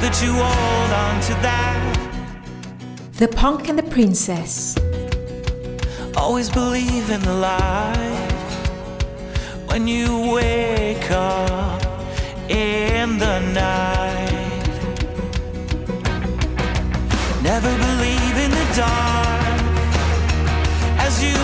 that you hold on to that. The Punk and the Princess. Always believe in the light when you wake up in the night. Never believe in the dark as you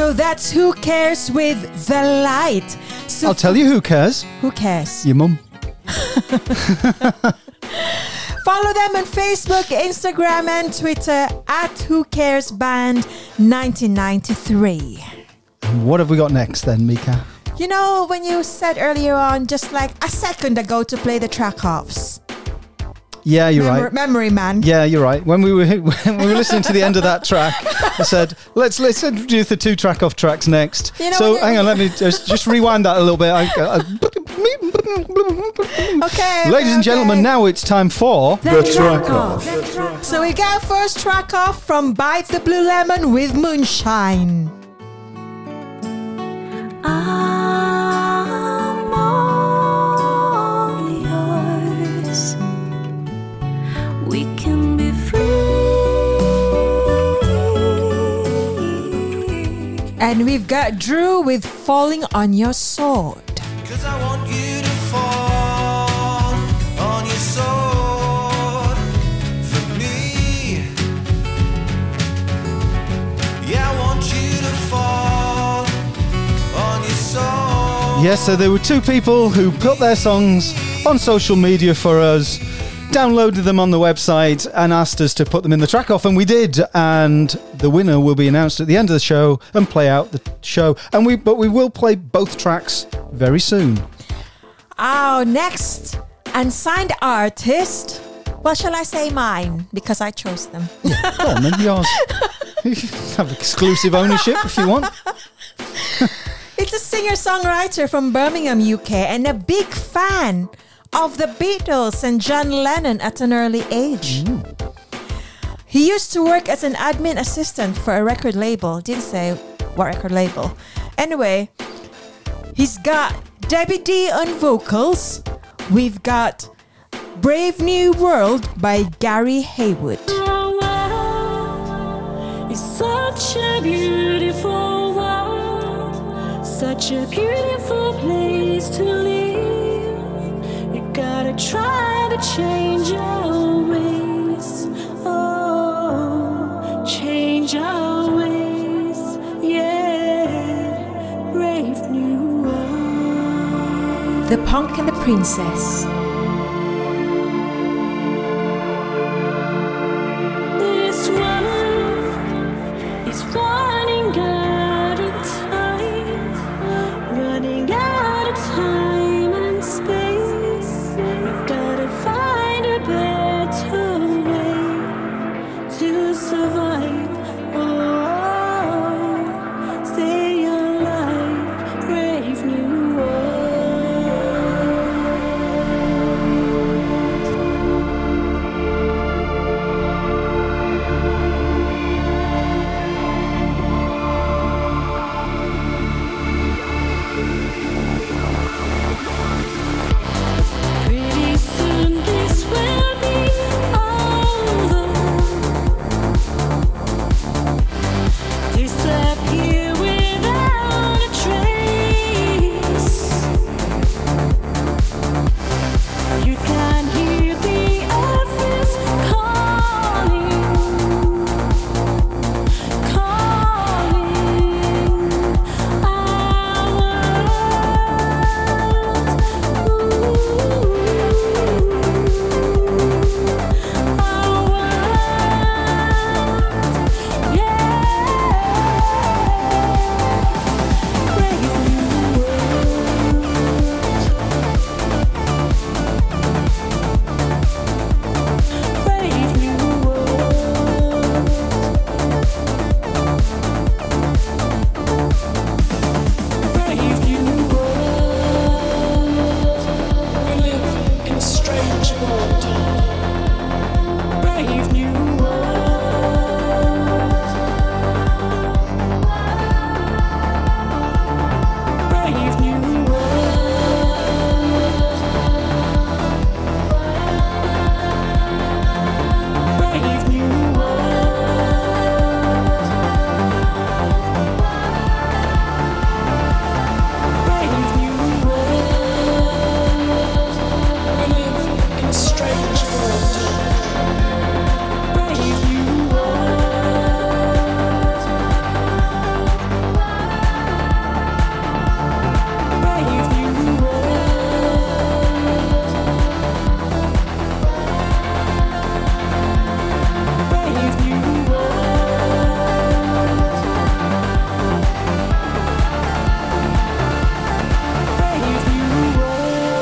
So that's Who Cares with The Light. So I'll tell you who cares. Who cares? Your mum. *laughs* *laughs* Follow them on Facebook, Instagram, and Twitter at Who Cares Band 1993. What have we got next then, Mika? You know, when you said earlier on, just like a second ago, to play the track offs. Yeah, you're Memor- right. Memory man. Yeah, you're right. When we were *laughs* when we were listening to the end of that track, I said, "Let's let's introduce the two track off tracks next." You know, so hang on, let me just, just rewind that a little bit. I, I- Okay. ladies and gentlemen, now it's time for The track off. So we got first track off from Bite the Blue Lemon with Moonshine. I'm And we've got DrEw with Falling on Your Sword. Cause I want you to fall on your sword for me. Yeah, I want you to fall on your sword. Yes, so there were two people who put their songs on social media for us, downloaded them on the website, and asked us to put them in the track off, and we did. And the winner will be announced at the end of the show and play out the show. And we, but we will play both tracks very soon. Our next unsigned artist. Well, shall I say mine? Because I chose them. Go on, then yours. *laughs* Have exclusive ownership if you want. It's a singer songwriter from Birmingham, UK, and a big fan of the Beatles and John Lennon at an early age. He used to work as an admin assistant for a record label. Didn't say what record label. Anyway, he's got Debbie D on vocals. We've got Brave New World by Gary Haywood. It's such a beautiful world, such a beautiful place to live. Try to change your ways. Oh, change our ways. Yeah, brave new world. The Punk and the Princess.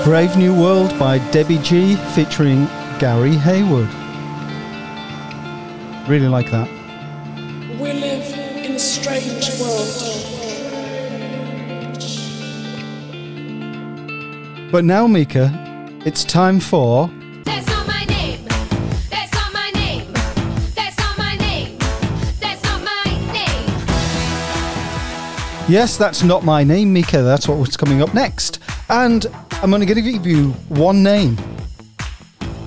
Brave New World by Debbie G featuring Gary Haywood. Really like that. We live in a strange world. But now, Mika, it's time for. That's not my name. That's not my name. That's not my name. That's not my name. Yes, that's not my name, Mika. That's what's coming up next. And I'm only going to give you one name.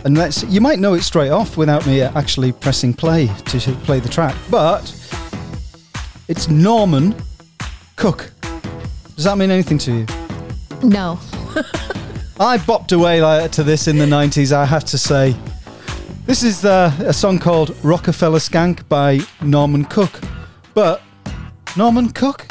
And let's, you might know it straight off without me actually pressing play to play the track. But it's Norman Cook. Does that mean anything to you? No. *laughs* I bopped away like, to this in the 90s, I have to say. This is uh, a song called Rockefeller Skank by Norman Cook. But Norman Cook?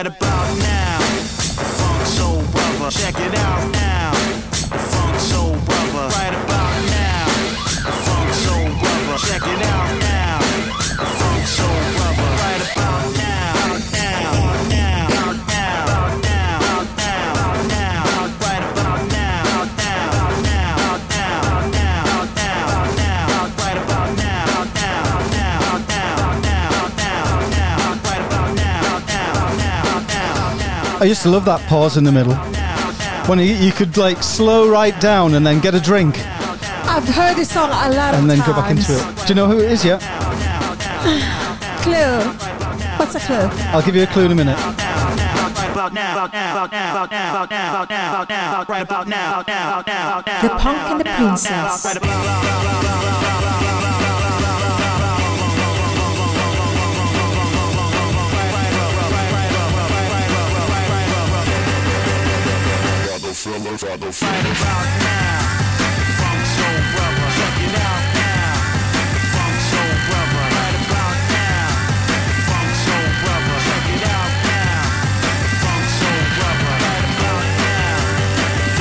Right about now, Funk Soul Brother. Check it out I used to love that pause in the middle. When you, you could like slow right down and then get a drink I've heard this song a lot and then times. go back into it. Do you know who it is yet? *sighs* Clue. What's a clue? I'll give you a clue in a minute. motherfucker. Right about it out now, about now, funk soul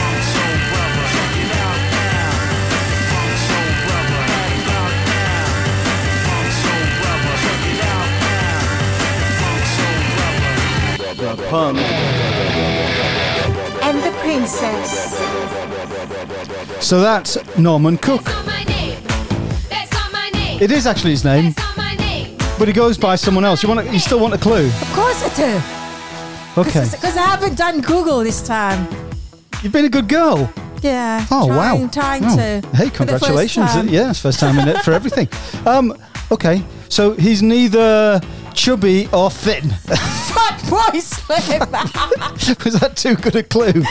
brother, check it out The pump. And the Princess. So that's Norman Cook. My. It is actually his name, but he goes by someone else. You want? To, you still want a clue? Of course I do. Okay. Because I haven't done Google this time. You've been a good girl. Yeah. Oh trying, wow! Trying Oh, to. Hey, for the first congratulations! Yeah, it's first time in it for everything. *laughs* Um, okay, so he's neither chubby or thin. *laughs* Fat boy slim. Was that too good a clue?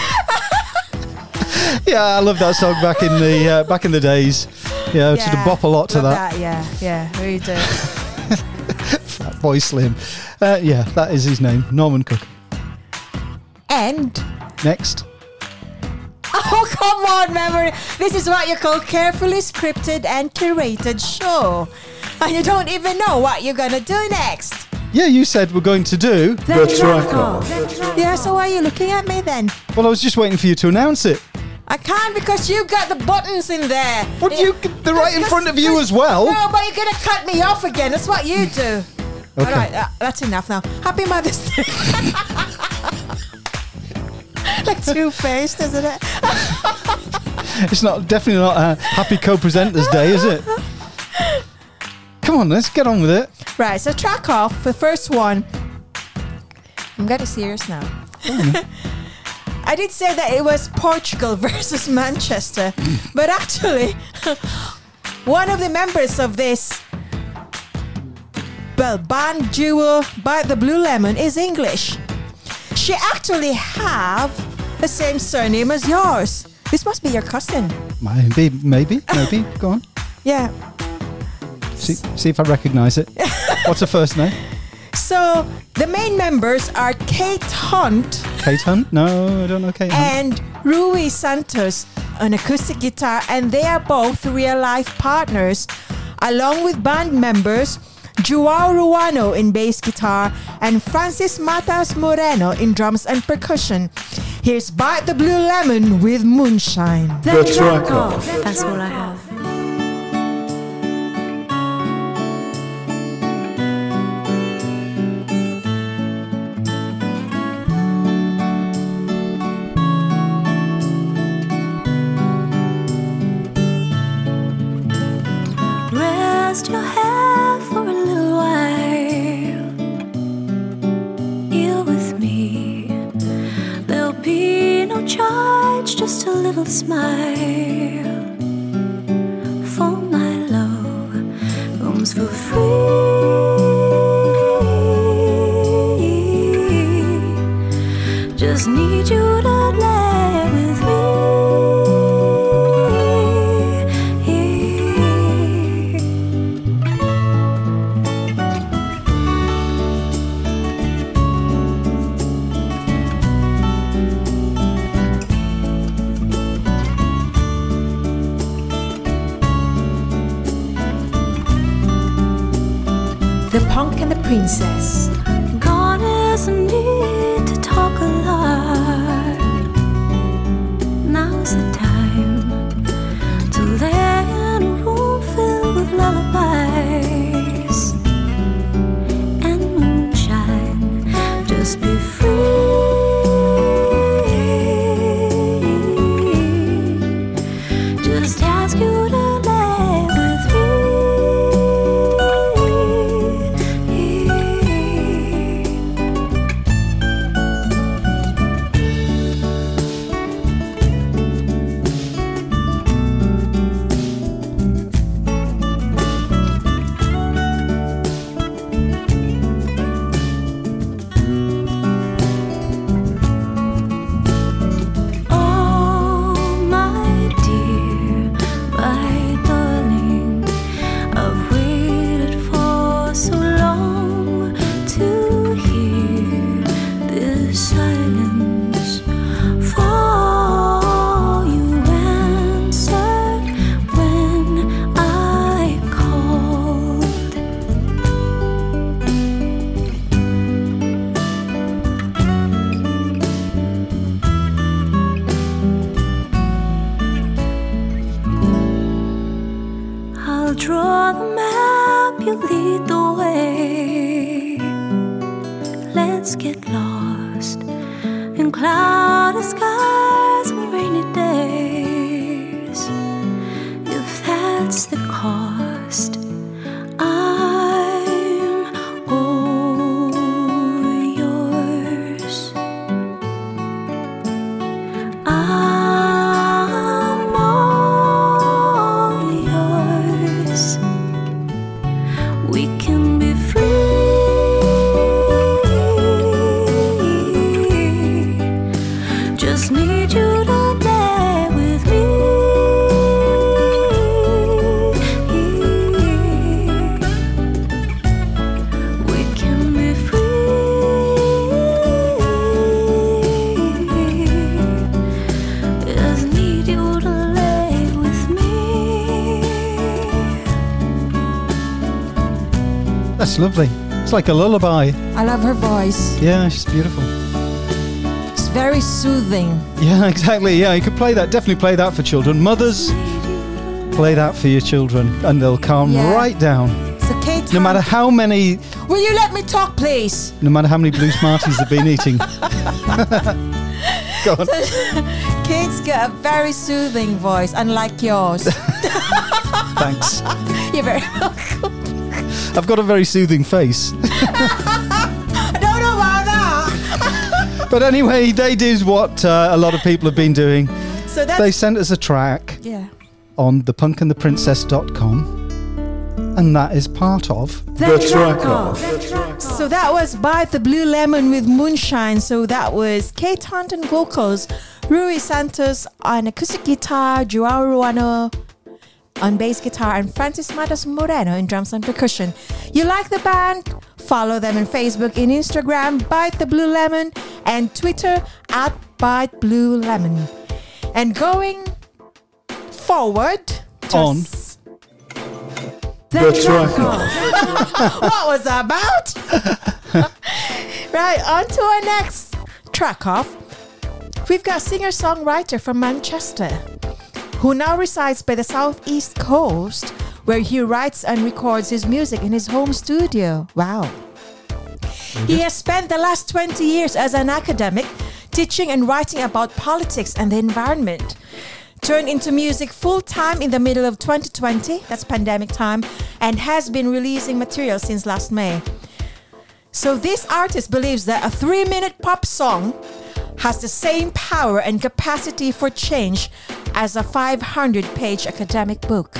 yeah, I love that song back in the uh, back in the days. Yeah, to Yeah, bop a lot to love that. Yeah, yeah, we do. *laughs* Fatboy Slim. Uh, yeah, that is his name, Norman Cook. And Next. oh come on, memory. This is what you call carefully scripted and curated show, and you don't even know what you're gonna do next. Yeah, you said we're going to do The track off. Yeah, so why are you looking at me then? Well, I was just waiting for you to announce it. I can't because you got the buttons in there. What you? They're right in front of you as well. No, but you're gonna cut me off again. That's what you do. Okay. All right, uh, that's enough now. Happy Mother's Day. *laughs* like two faced, isn't it? It's not definitely not a happy co-presenters day, is it? *laughs* Come on, let's get on with it. Right, so track off the first one. I'm getting serious now. *laughs* I did say that it was Portugal *laughs* versus Manchester, but actually, *laughs* one of the members of this well, band duo Bite the Blue Lemon is English. She actually have the same surname as yours. This must be your cousin. Maybe, maybe, maybe. Go on. Yeah. See, see if I recognise it. *laughs* What's her first name? So the main members are Kate Hunt Kate Hunt? No, I don't know Kate Hunt. and Rui Santos on acoustic guitar, and they are both real life partners, along with band members Joao Ruano in bass guitar and Francis Matos Moreno in drums and percussion. Here's Bite the Blue Lemon with Moonshine. The track off. That's all I have. Rest your head for a little while. Here with me, there'll be no charge, just a little smile. For my love comes for free. Just need Lovely. It's like a lullaby. I love her voice. Yeah, she's beautiful. It's very soothing. Yeah, *laughs* exactly. Yeah, you could play that. Definitely play that for children. Mothers, play that for your children, and they'll calm Yeah. right down. So Kate, No matter how many, will you let me talk, please? no matter how many blue smarties they've been eating. *laughs* *laughs* Go on. Kate's got a very soothing voice, unlike yours. Thanks. You're very welcome. I've got a very soothing face. *laughs* I don't know about that. But anyway, they did what uh, a lot of people have been doing. So that's They sent us a track yeah. on thepunkandtheprincess.com, and that is part of The track So that was Bite the Blue Lemon with Moonshine. So that was Kate Hunt on vocals, Rui Santos on acoustic guitar, Joao Ruano on bass guitar, and Francis Matos Moreno in drums and percussion. You like the band? Follow them on Facebook and Instagram, Bite the Blue Lemon, and Twitter at Bite Blue Lemon. And going forward, on the track *laughs* what was that about? *laughs* right, on to our next track off. We've got singer songwriter from Manchester who now resides by the southeast coast where he writes and records his music in his home studio. Wow. He has spent the last 20 years as an academic teaching and writing about politics and the environment. Turned into music full time in the middle of 2020, that's pandemic time, and has been releasing material since last May. So, this artist believes that a three minute pop song has the same power and capacity for change as a 500 page academic book.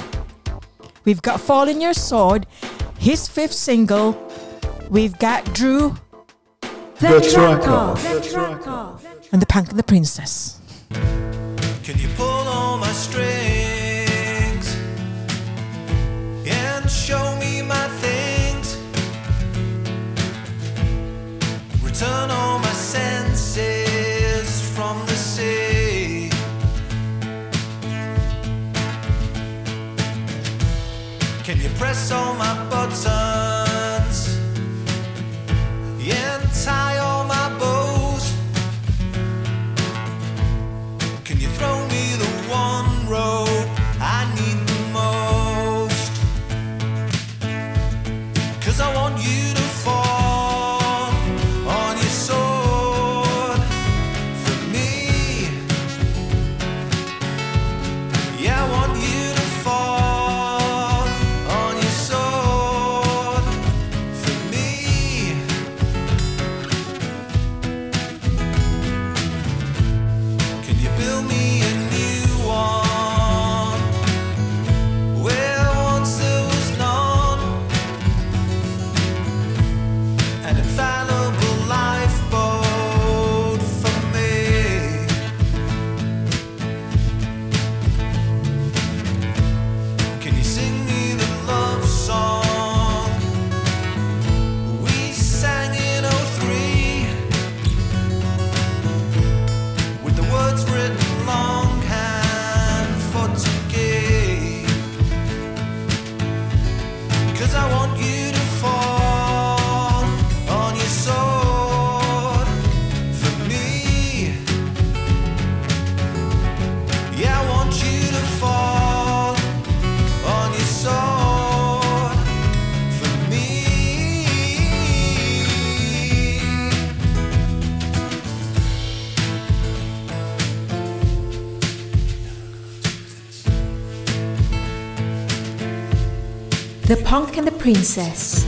We've got Fall in Your Sword, his fifth single. We've got DrEw, The Track Off. and the Punk and the Princess. The Punk and the Princess.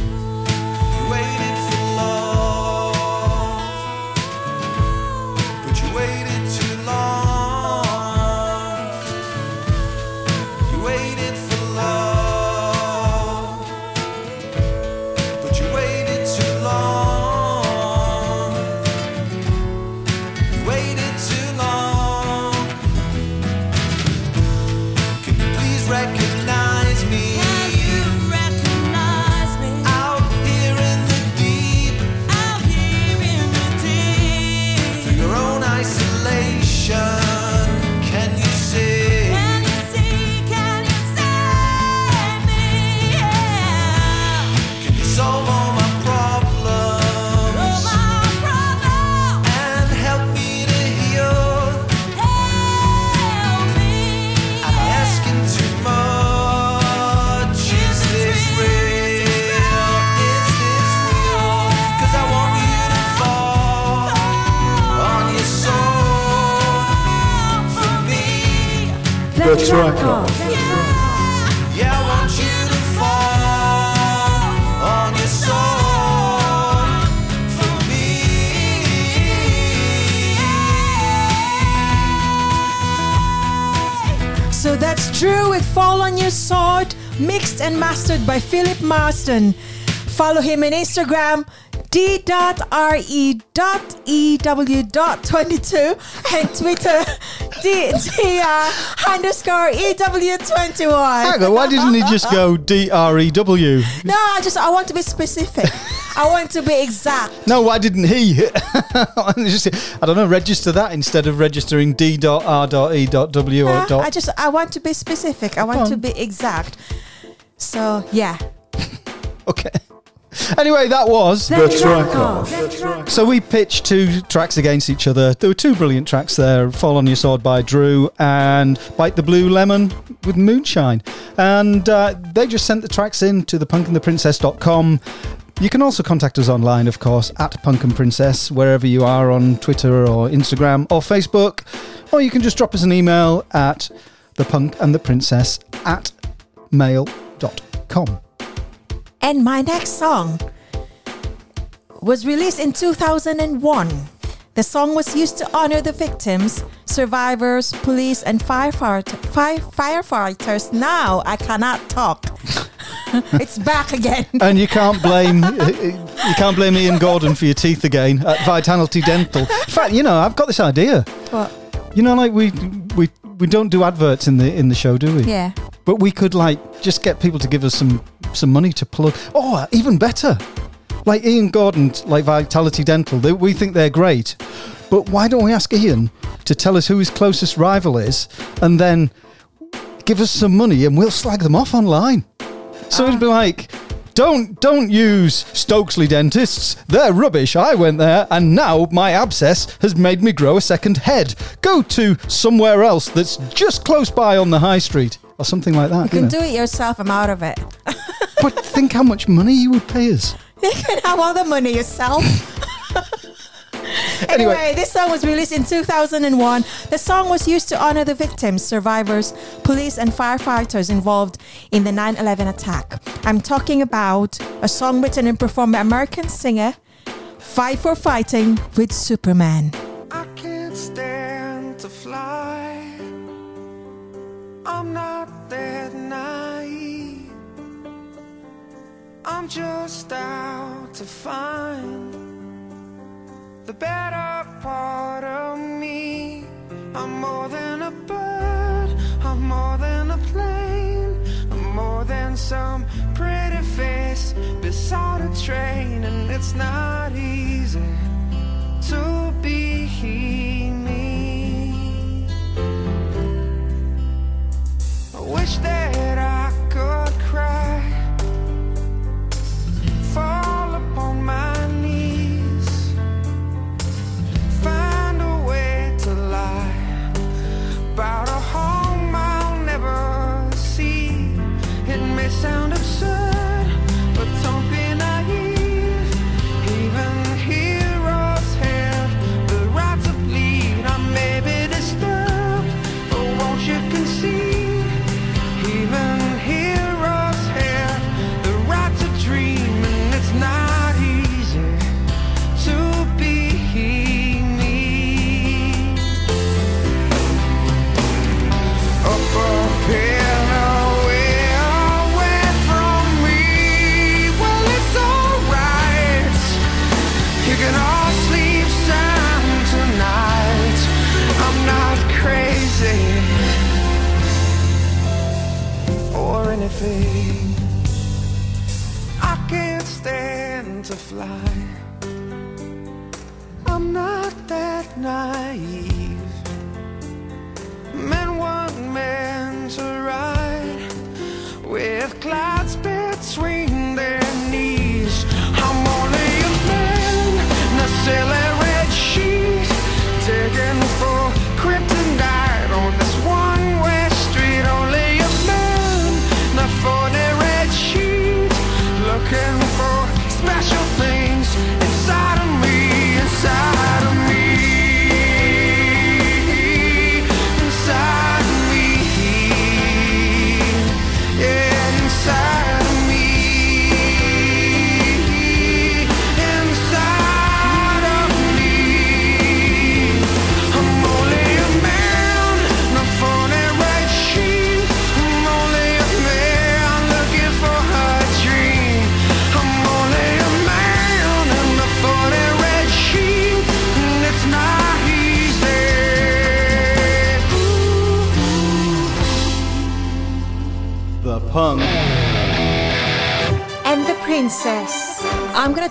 The Track Off. Yeah, I want you to fall on your sword for So that's DrEw with Fall on Your Sword, mixed and mastered by Philip Marston. Follow him on Instagram, d.re.ew.22 and Twitter, dr underscore E ew21. Hang on, why didn't he just go D R E W? No, I just I want to be specific. I want to be exact. No, why didn't he? *laughs* Just, I don't know, register that instead of registering D.R.E.W. or Uh, dot. I just I want to be specific. I want to be exact. So yeah. *laughs* Okay. Anyway, that was The Track Off. So we pitched two tracks against each other. There were two brilliant tracks there Fall on Your Sword by DrEw and Bite the Blue Lemon with Moonshine. And uh, they just sent the tracks in to thepunkandtheprincess.com. You can also contact us online, of course, at Punk and Princess, wherever you are on Twitter or Instagram or Facebook. Or you can just drop us an email at thepunkandtheprincess at mail.com. And my next song was released in 2001. The song was used to honor the victims, survivors, police, and fire- firefighters. Now I cannot talk. *laughs* it's back again. *laughs* and you can't blame you can't blame Ian Gordon for your teeth again at Vitality Dental. In fact, you know, I've got this idea. What? You know, like we we we don't do adverts in the in the show, do we? Yeah. But we could like just get people to give us some some money to plug. Oh, even better. Like Ian Gordon, like Vitality Dental, they, we think they're great. But why don't we ask Ian to tell us who his closest rival is, and then give us some money, and we'll slag them off online. So it'd be ah. like, don't don't use Stokesley dentists. They're rubbish. I went there, and now my abscess has made me grow a second head. Go to somewhere else that's just close by on the high street, or something like that. You can know. do it yourself. I'm out of it. But think how much money you would pay us. *laughs* You can have all the money yourself. *laughs* *laughs* Anyway. anyway, this song was released in 2001. The song was used to honor the victims, survivors, police, and firefighters involved in the 9 11 attack. I'm talking about a song written and performed by American singer Five for Fighting with Superman. I can't stand to fly. I'm not that naive. I'm just out to find the better part of me. I'm more than a bird, I'm more than a plane, I'm more than some pretty face beside a train, and it's not easy to be me. I wish that I could cry, fall upon my about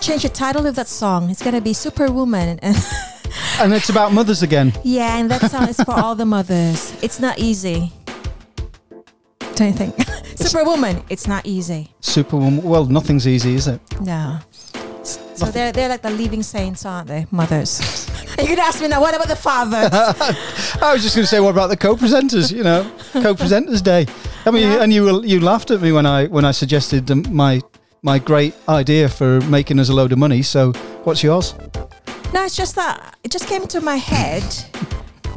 Change the title of that song. It's gonna be Superwoman. *laughs* And it's about mothers again. yeah, and that song is for all the mothers. It's not easy. Don't you think? *laughs* Superwoman. It's not easy. Superwoman. Well, nothing's easy, is it? No. So they're they're like the living saints, aren't they? Mothers. *laughs* you could ask me now. What about the fathers? I was just going to say, what about the co-presenters? You know, co-presenters day. I mean, and you you laughed at me when I when I suggested um, my my great idea for making us a load of money. So, what's yours? No, it's just that it just came to my head. *laughs*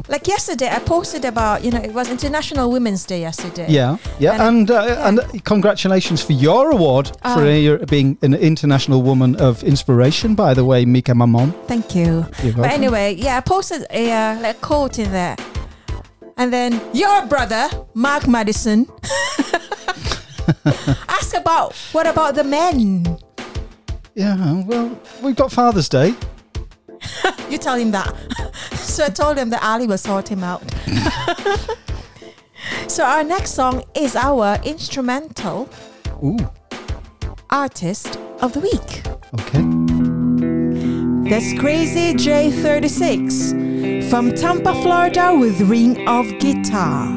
Like yesterday, I posted about you know it was International Women's Day yesterday. Yeah, yeah, and uh, and congratulations for your award for Oh. uh, your being an international woman of inspiration. By the way, Mika Mamon. Thank you. But anyway, yeah, I posted a uh, like quote in there, and then your brother Mark Madison *laughs* *laughs* asked about what about the men? Yeah, well, we've got Father's Day. *laughs* You tell him that. *laughs* so I told him that Ali will sort him out. so our next song is our instrumental Ooh, artist of the week. okay. That's Crazy J36 from Tampa, Florida with Ring of Guitar.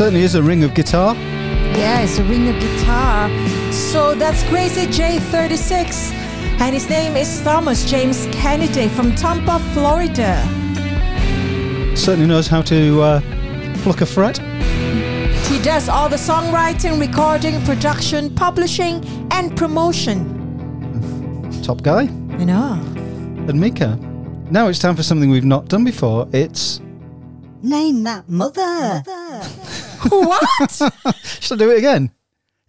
Certainly is a ring of guitar. Yeah, it's a ring of guitar. So that's Crazy J36. And his name is Thomas James Kennedy from Tampa, Florida. Certainly knows how to uh, pluck a fret. He does all the songwriting, recording, production, publishing, and promotion. Top guy. You know. And Mika. Now it's time for something we've not done before. It's. Name that mother. *laughs* what? *laughs* Should I do it again?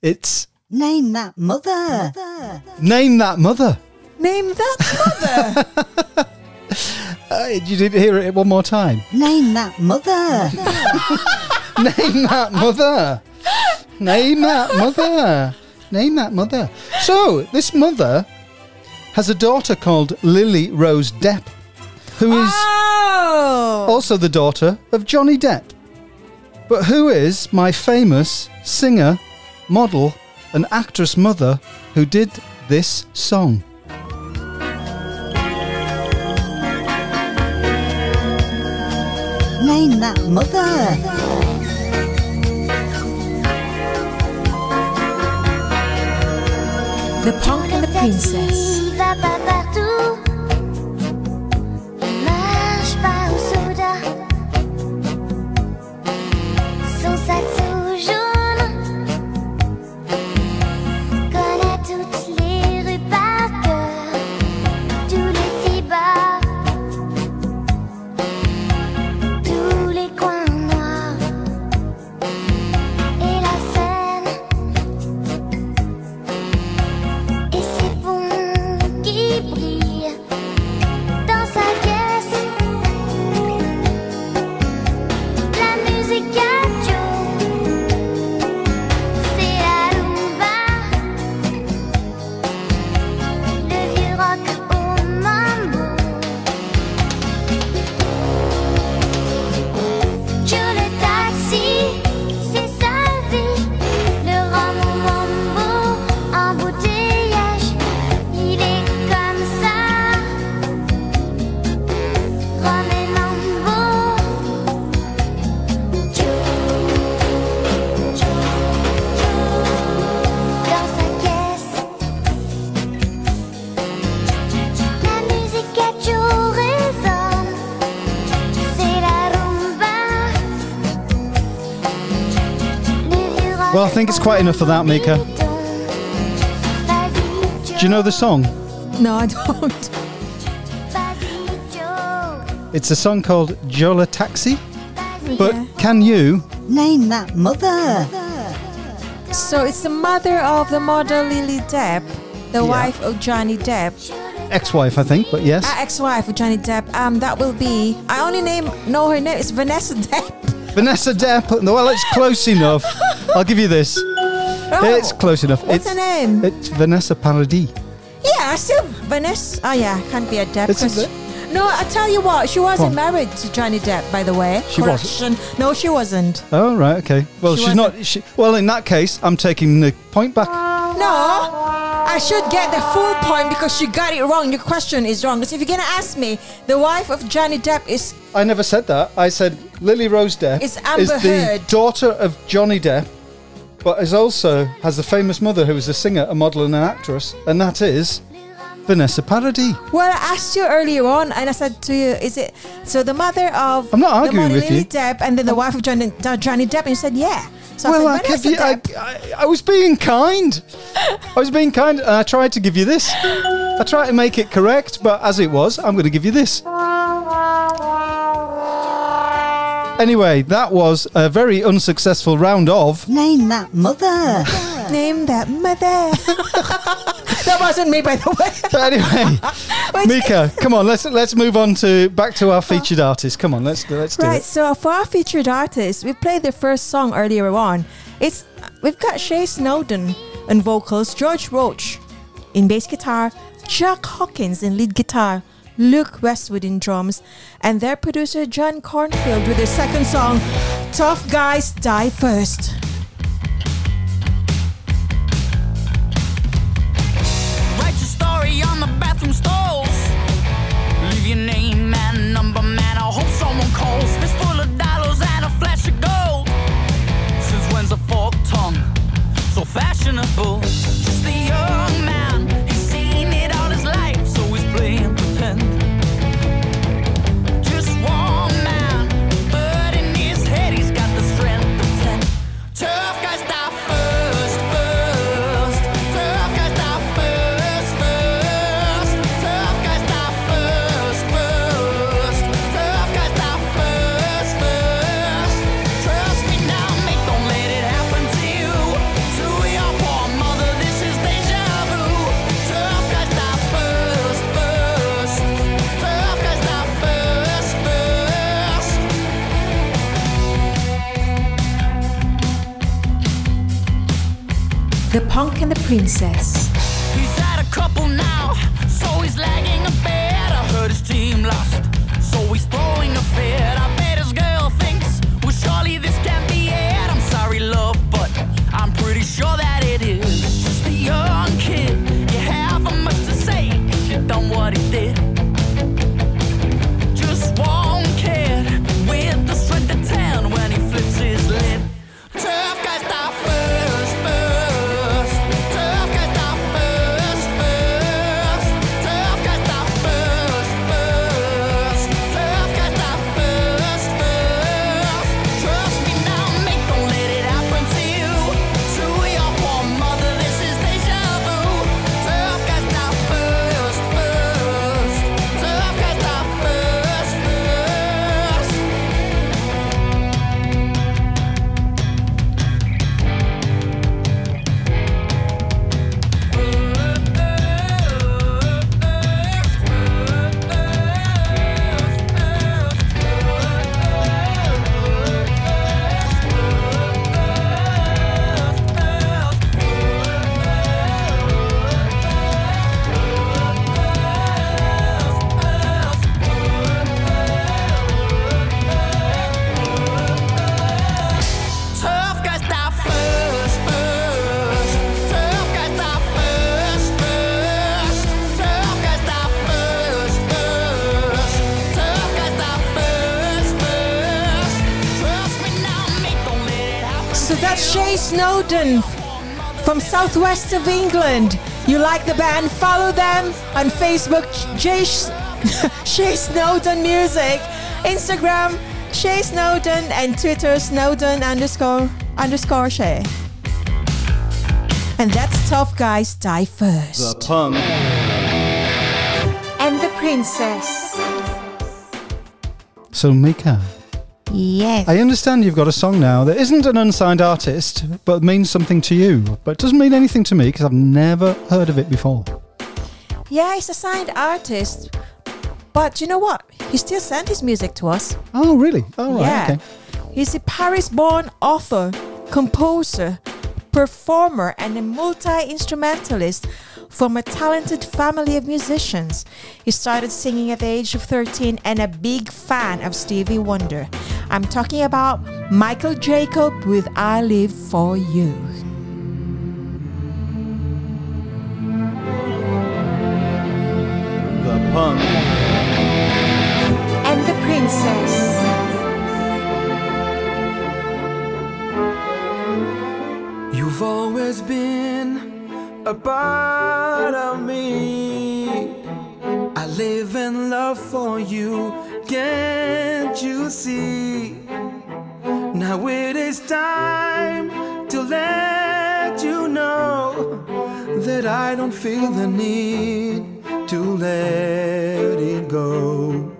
It's. Name that mother. Name that mother. Name that mother. *laughs* Uh, you did hear it one more time. Name that mother. Name that mother. Name that mother. Name that mother. So, this mother has a daughter called Lily Rose Depp, who is Oh! also the daughter of Johnny Depp. But who is my famous singer, model, and actress mother who did this song? Name that mother. The Punk and the Princess. Think it's quite enough of that, Mika. Do you know the song? No, I don't. It's a song called Joe le taxi. But can you? Name that mother. So it's the mother of the model Lily Depp, the Yeah. wife of Johnny Depp, Ex wife, I think, but yes. uh, ex-wife of Johnny Depp. Um, that will be. I only name know her name. It's Vanessa Depp. Vanessa Depp. Well, it's close enough. *laughs* *laughs* I'll give you this. Oh, it's close enough. Oh. What's it's, her name? It's Vanessa Paradis. Yeah, I still Vanessa. Oh yeah, can't be a Depp. It's a 'cause- bit- no, I tell you what, she wasn't married to Johnny Depp, by the way. She wasn't? Correction. No, she wasn't. Oh, right, okay. Well, She she's not. She, well, in that case, I'm taking the point back. No, I should get the full point because she got it wrong. Your question is wrong. Because if you're gonna ask me, the wife of Johnny Depp is I never said that. I said Lily Rose Depp It's Amber is the Heard. daughter of Johnny Depp, but is also has a famous mother who is a singer, a model, and an actress, and that is Vanessa Paradis. Well, I asked you earlier on, and I said to you, "Is it so?" The mother of I'm not the arguing model with Lily you. Depp, and then the wife of Johnny, Johnny Depp, and you said, "Yeah." So well, I I, said, give you, I, Depp. I, I was being kind. I was being kind, and I tried to give you this. I tried to make it correct, but as it was, I'm going to give you this. Anyway, that was a very unsuccessful round of. Name that mother. Name that mother. *laughs* that wasn't me, by the way. But anyway, *laughs* Mika, come on, let's let's move on to back to our featured oh. artist. Come on, let's let's do Right, it. so for our featured artist, we played the first song earlier on. It's we've got Chay Snowden on vocals, George Roach in bass guitar, Chuck Hawkins in lead guitar, Luke Westwood in drums, and their producer John Cornfield with their second song, Tough Guys Die First. Write your story on the bathroom stalls. Leave your name and number, man. I hope someone calls. Fist full of dollars and a flash of gold. Since when's a forked tongue so fashionable? Just a young The Princess. From southwest of England. You like the band? Follow them on Facebook, Jay *laughs* Chay Snowden Music, Instagram, Chay Snowden, and Twitter, Snowden underscore underscore Chay. And that's Tough Guys Die First. The punk. And the Princess. So, Mika, Yes. I understand you've got a song now that isn't an unsigned artist, but means something to you. But it doesn't mean anything to me because I've never heard of it before. Yeah, he's a signed artist. But you know what? He still sent his music to us. Oh, really? Oh, right. yeah. Okay. He's a Paris born author, composer, performer, and a multi instrumentalist from a talented family of musicians. He started singing at the age of 13 and a big fan of Stevie Wonder. I'm talking about Michael Jacob with I Live For You. The punk. And the Princess. You've always been a part of me. I live in love for you, can't you see? Now it is time to let you know that I don't feel the need to let it go.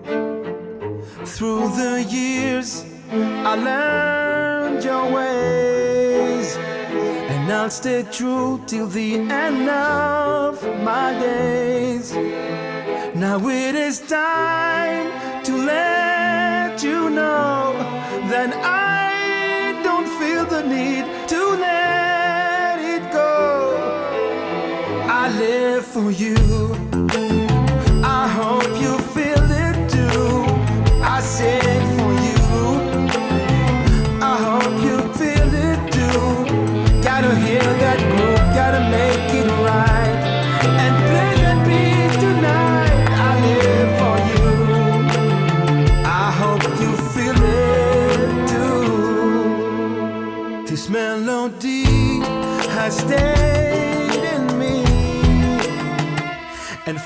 Through the years, I learned your ways. I'll stay true till the end of my days. Now it is time to let you know that I don't feel the need to let it go. I live for you.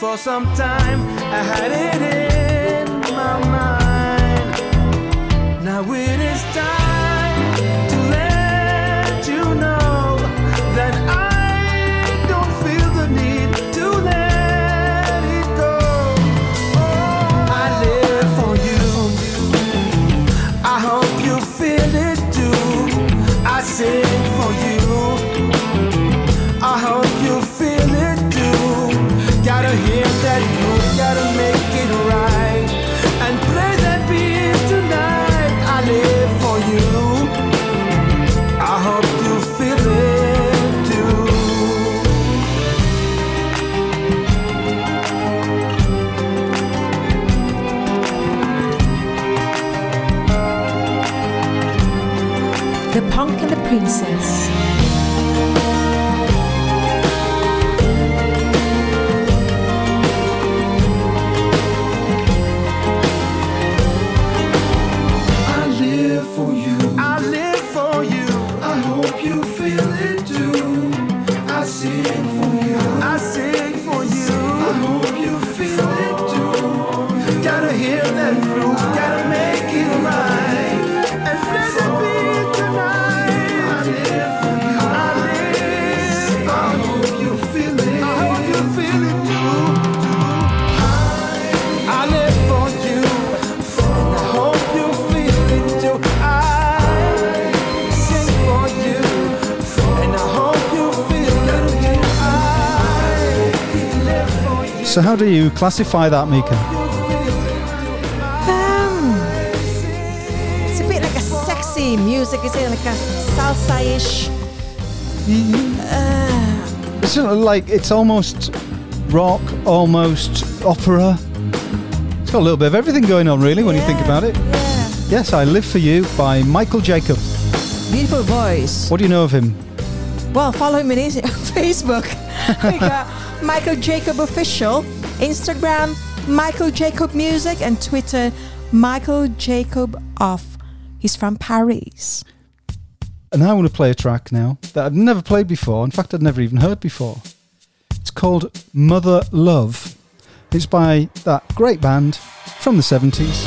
For some time I had it in my mind. Now it is time So, how do you classify that, Mika? Um, it's a bit like a sexy music, is it? Like a salsa-ish. Uh, It's sort of like it's almost rock, almost opera. It's got a little bit of everything going on, really, when you think about it. Yes, I Live for You by Michael Jacob. beautiful voice. What do you know of him? Well, follow him on *laughs* Facebook. *laughs* Michael Jacob Official, Instagram, Michael Jacob Music, and Twitter, Michael Jacob Off. He's from Paris. And I want to play a track now that I've never played before. In fact, I'd never even heard before. It's called Mother Love. It's by that great band from the 70s,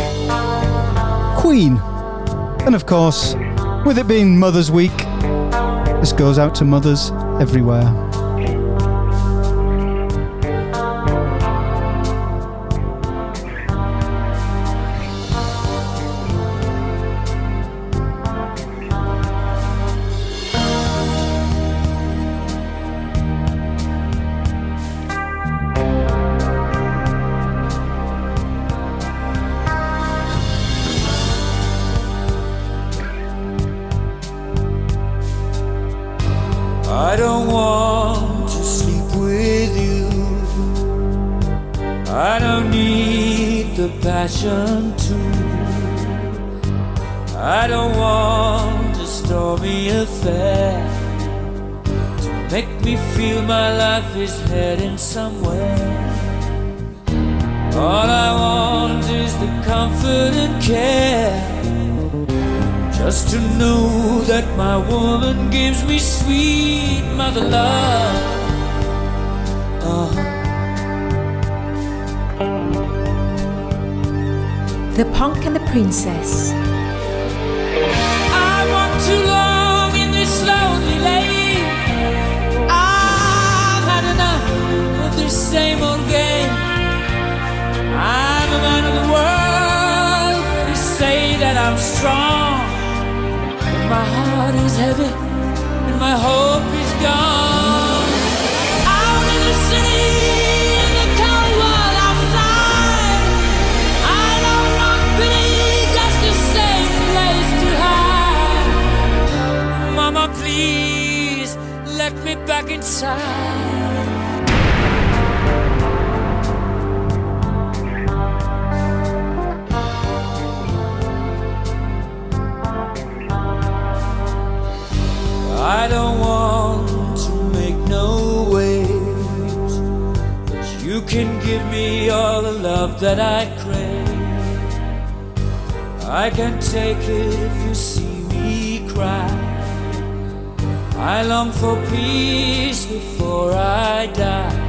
Queen. And of course, with it being Mother's Week, this goes out to mothers everywhere. Passion to. I don't want a stormy affair to make me feel my life is heading somewhere. All I want is the comfort and care. Just to know that my woman gives me sweet mother love. The Punk and the Princess. I walk too long in this lonely lane. I've had enough of this same old game. I'm a man of the world. They say that I'm strong. My heart is heavy and my hope is gone. Please let me back inside. I don't want to make no waves, but you can give me all the love that I crave. I can take it I long for peace before I die.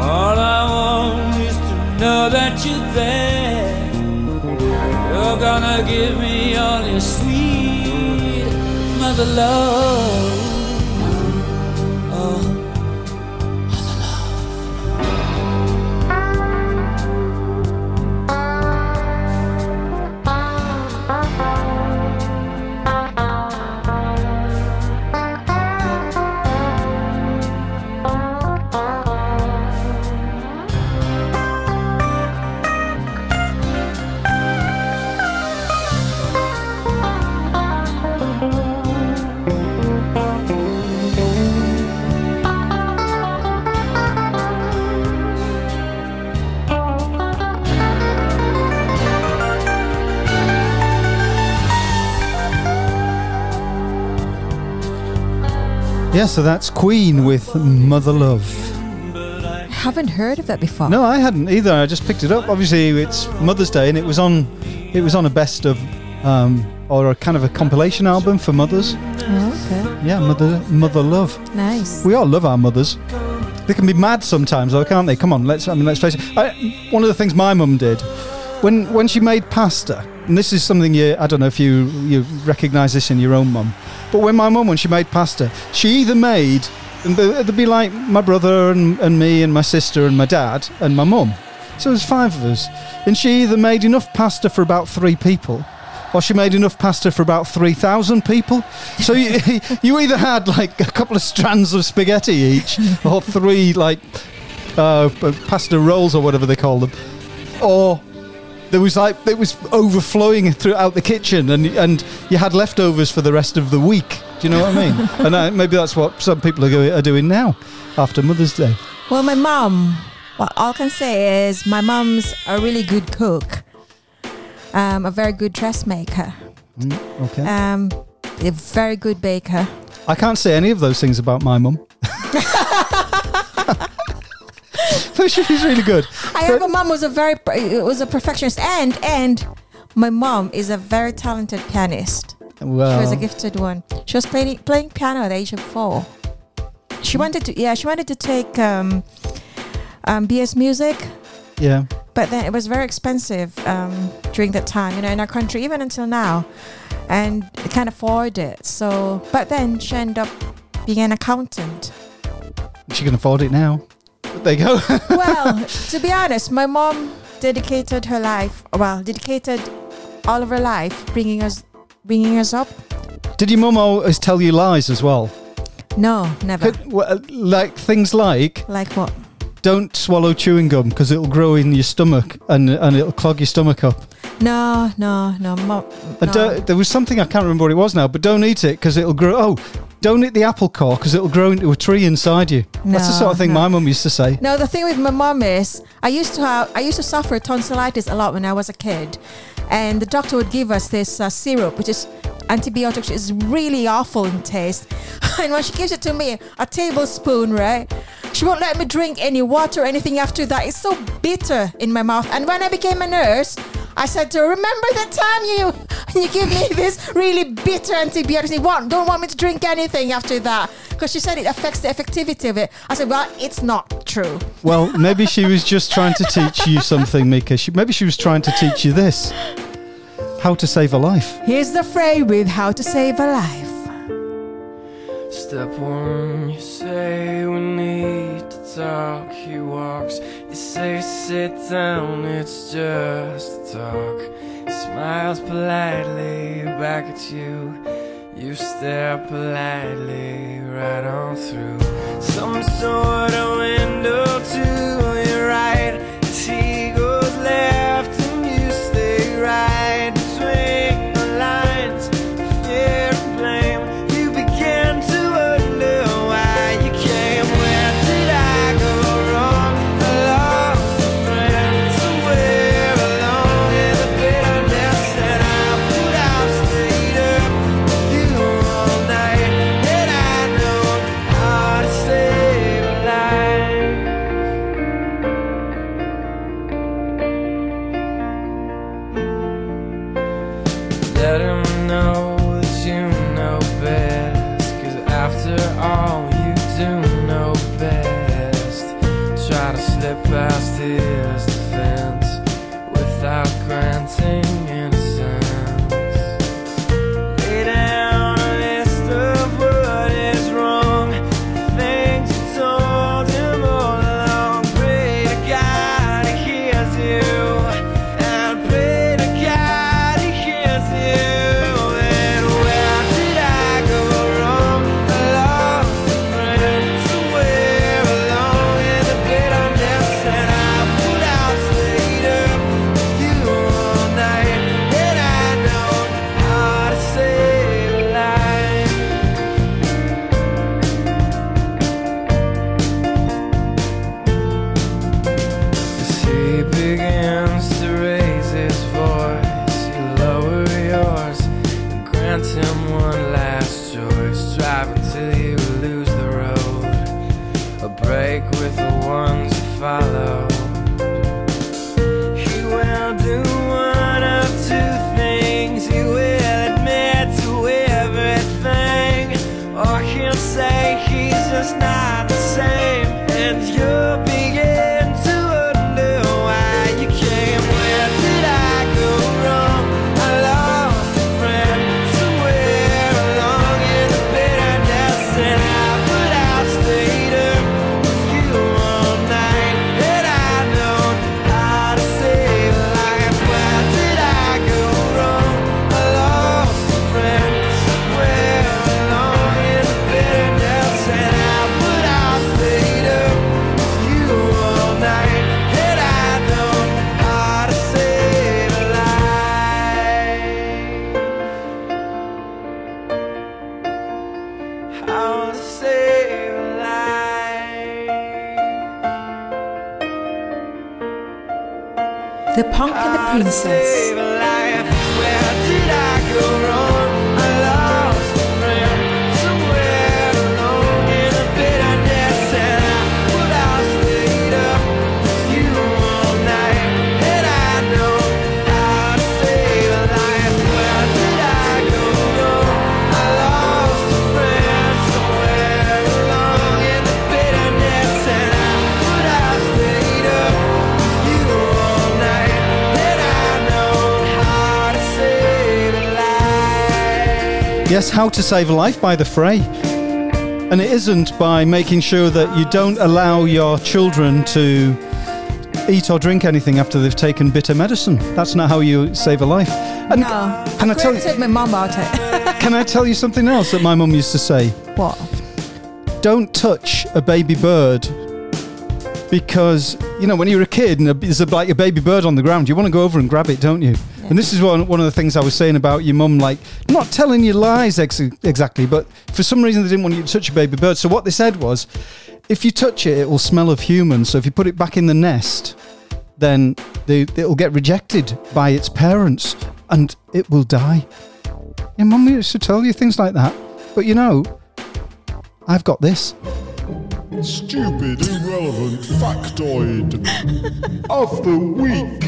All I want is to know that you're there. You're gonna give me all your sweet mother love. Yeah, so that's Queen with Mother Love. Haven't heard of that before. No, I hadn't either. I just picked it up. Obviously, it's Mother's Day, and it was on. It was on a best of, um, or a kind of a compilation album for mothers. Oh, okay. Yeah, mother, mother love. Nice. We all love our mothers. They can be mad sometimes, though, can't they? Come on, let's. I mean, let's face it. I, one of the things my mum did when when she made pasta, and this is something you. I don't know if you you recognise this in your own mum, but when my mum when she made pasta, she either made there'd be like my brother and, and me and my sister and my dad and my mum. So there's five of us, and she either made enough pasta for about three people. Or she made enough pasta for about 3,000 people. So you, *laughs* you either had like a couple of strands of spaghetti each, or three like uh, pasta rolls or whatever they call them, or there was like it was overflowing throughout the kitchen, and and you had leftovers for the rest of the week. Do you know what I mean? *laughs* and uh, maybe that's what some people are, are doing now after Mother's Day. Well, my mum. what all I can say is my mum's a really good cook, um, a very good dressmaker, Mm, okay. um, a very good baker. I can't say any of those things about my mum. *laughs* thought *laughs* she really good. I have a mom who's a very was a perfectionist, and and my mom is a very talented pianist. She was a gifted one. She was playing playing piano at the age of four. She wanted to yeah she wanted to take um, um, BS music, yeah. but then it was very expensive um, during that time. You know, in our country, even until now, and can't afford it. So, but then she ended up being an accountant. She can afford it now. You go. *laughs* well, to be honest, my mom dedicated her life, well, dedicated all of her life bringing us, bringing us up. Did your mum always tell you lies as well? No, never. Could- well, like things like Like what? Don't swallow chewing gum because it'll grow in your stomach and and it'll clog your stomach up. No, no, no. And don't- there was something I can't remember what it was now, but don't eat it because it'll grow. Oh, don't eat the apple core because it'll grow into a tree inside you. That's the sort of thing no. my mum used to say. No, the thing with my mum is, I used to have, I used to suffer tonsillitis a lot when I was a kid, and the doctor would give us this uh, syrup, which is antibiotics. is really awful in taste, *laughs* and when she gives it to me, a tablespoon, right? She won't let me drink any water or anything after that. It's so bitter in my mouth. And when I became a nurse, I said to her, "Remember the time you *laughs* you give me *laughs* this really bitter antibiotics? You want don't want me to drink anything after that?" Because she said it affects the effectivity of it. I said, "Well, it's not true." Well, maybe she was just trying to teach you something, Mika. She, maybe she was trying to teach you this: how to save a life. Here's the fray with how to save a life. Step one, you say we need to talk. He walks, you say sit down, it's just a talk. He smiles politely back at you. You stare politely right on through some sort of window to your right. As Yes, How to Save a Life by The Fray. And it isn't by making sure that you don't allow your children to eat or drink anything after they've taken bitter medicine. That's not how you save a life. And no, can I tell you? corrected my mum about it. *laughs* Can I tell you something else that my mum used to say? what? Don't touch a baby bird because you know when you're a kid and there's a, like a baby bird on the ground, you want to go over and grab it, don't you? And this is one one of the things I was saying about your mum, like not telling you lies ex- exactly, but for some reason they didn't want you to touch a baby bird. So what they said was, if you touch it, it will smell of human. So if you put it back in the nest, then they, it'll get rejected by its parents and it will die. Your mum used to tell you things like that, but you know, I've got this. Stupid, irrelevant factoid of the week.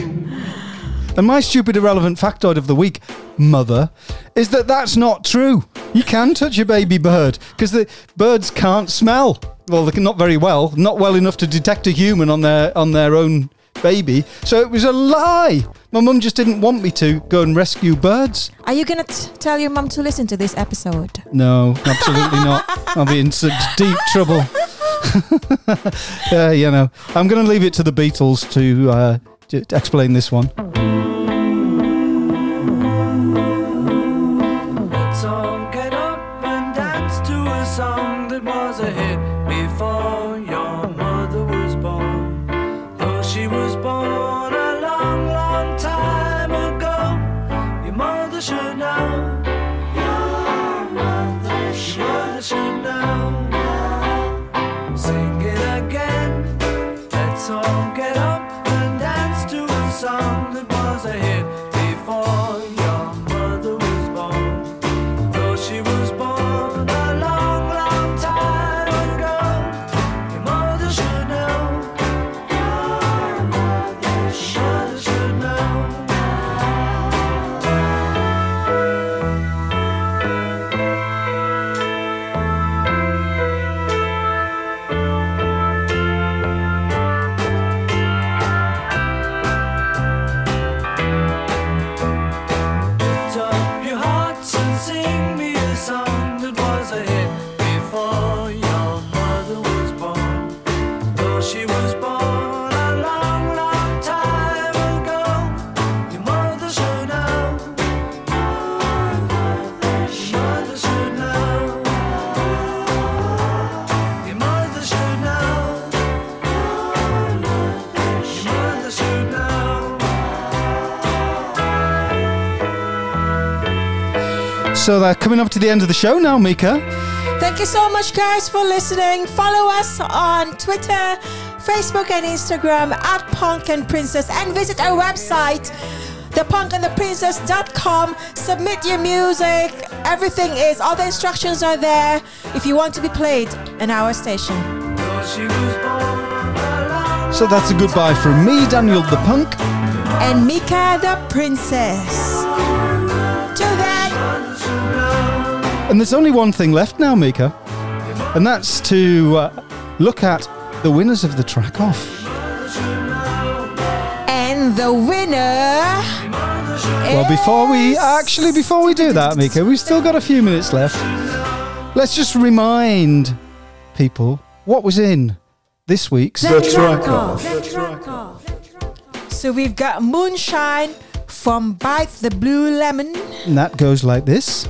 And my stupid, irrelevant factoid of the week, mother, is that that's not true. You can touch a baby bird because the birds can't smell. Well, they can not very well, not well enough to detect a human on their on their own baby. So it was a lie. My mum just didn't want me to go and rescue birds. Are you gonna tell your mum to listen to this episode? No, absolutely not. *laughs* I'll be in such deep trouble. yeah, *laughs* you know, I'm going to leave it to the Beatles to, uh, to explain this one. Before So they're coming up to the end of the show now, Mika. Thank you so much, guys, for listening. Follow us on Twitter, Facebook, and Instagram at Punk and Princess, and visit our website, thepunkandtheprincess.com. Submit your music. Everything is, all the instructions are there if you want to be played in our station. So that's a goodbye from me, Daniel the Punk. And Mika the Princess. Till then. And there's only one thing left now, Mika, and that's to uh, look at the winners of the track off. And the winner. Well, before we actually before we do that, Mika, we've still got a few minutes left. Let's just remind people what was in this week's The track off. So we've got Moonshine from Bite the Blue Lemon. And that goes like this.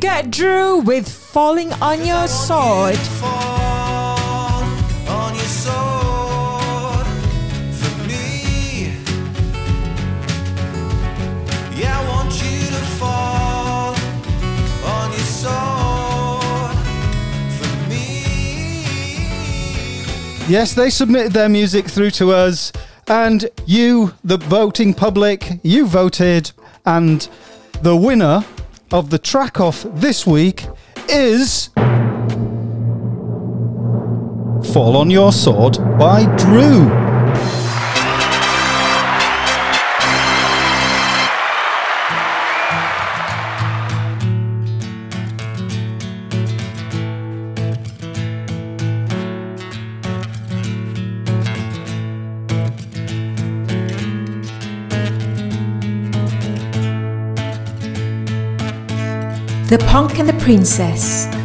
Got DrEw with Falling on Your Sword. Yes, they submitted their music through to us, and you, the voting public, you voted, and the winner of the track off this week is Fall on Your Sword by DrEw. The Punk and the Princess.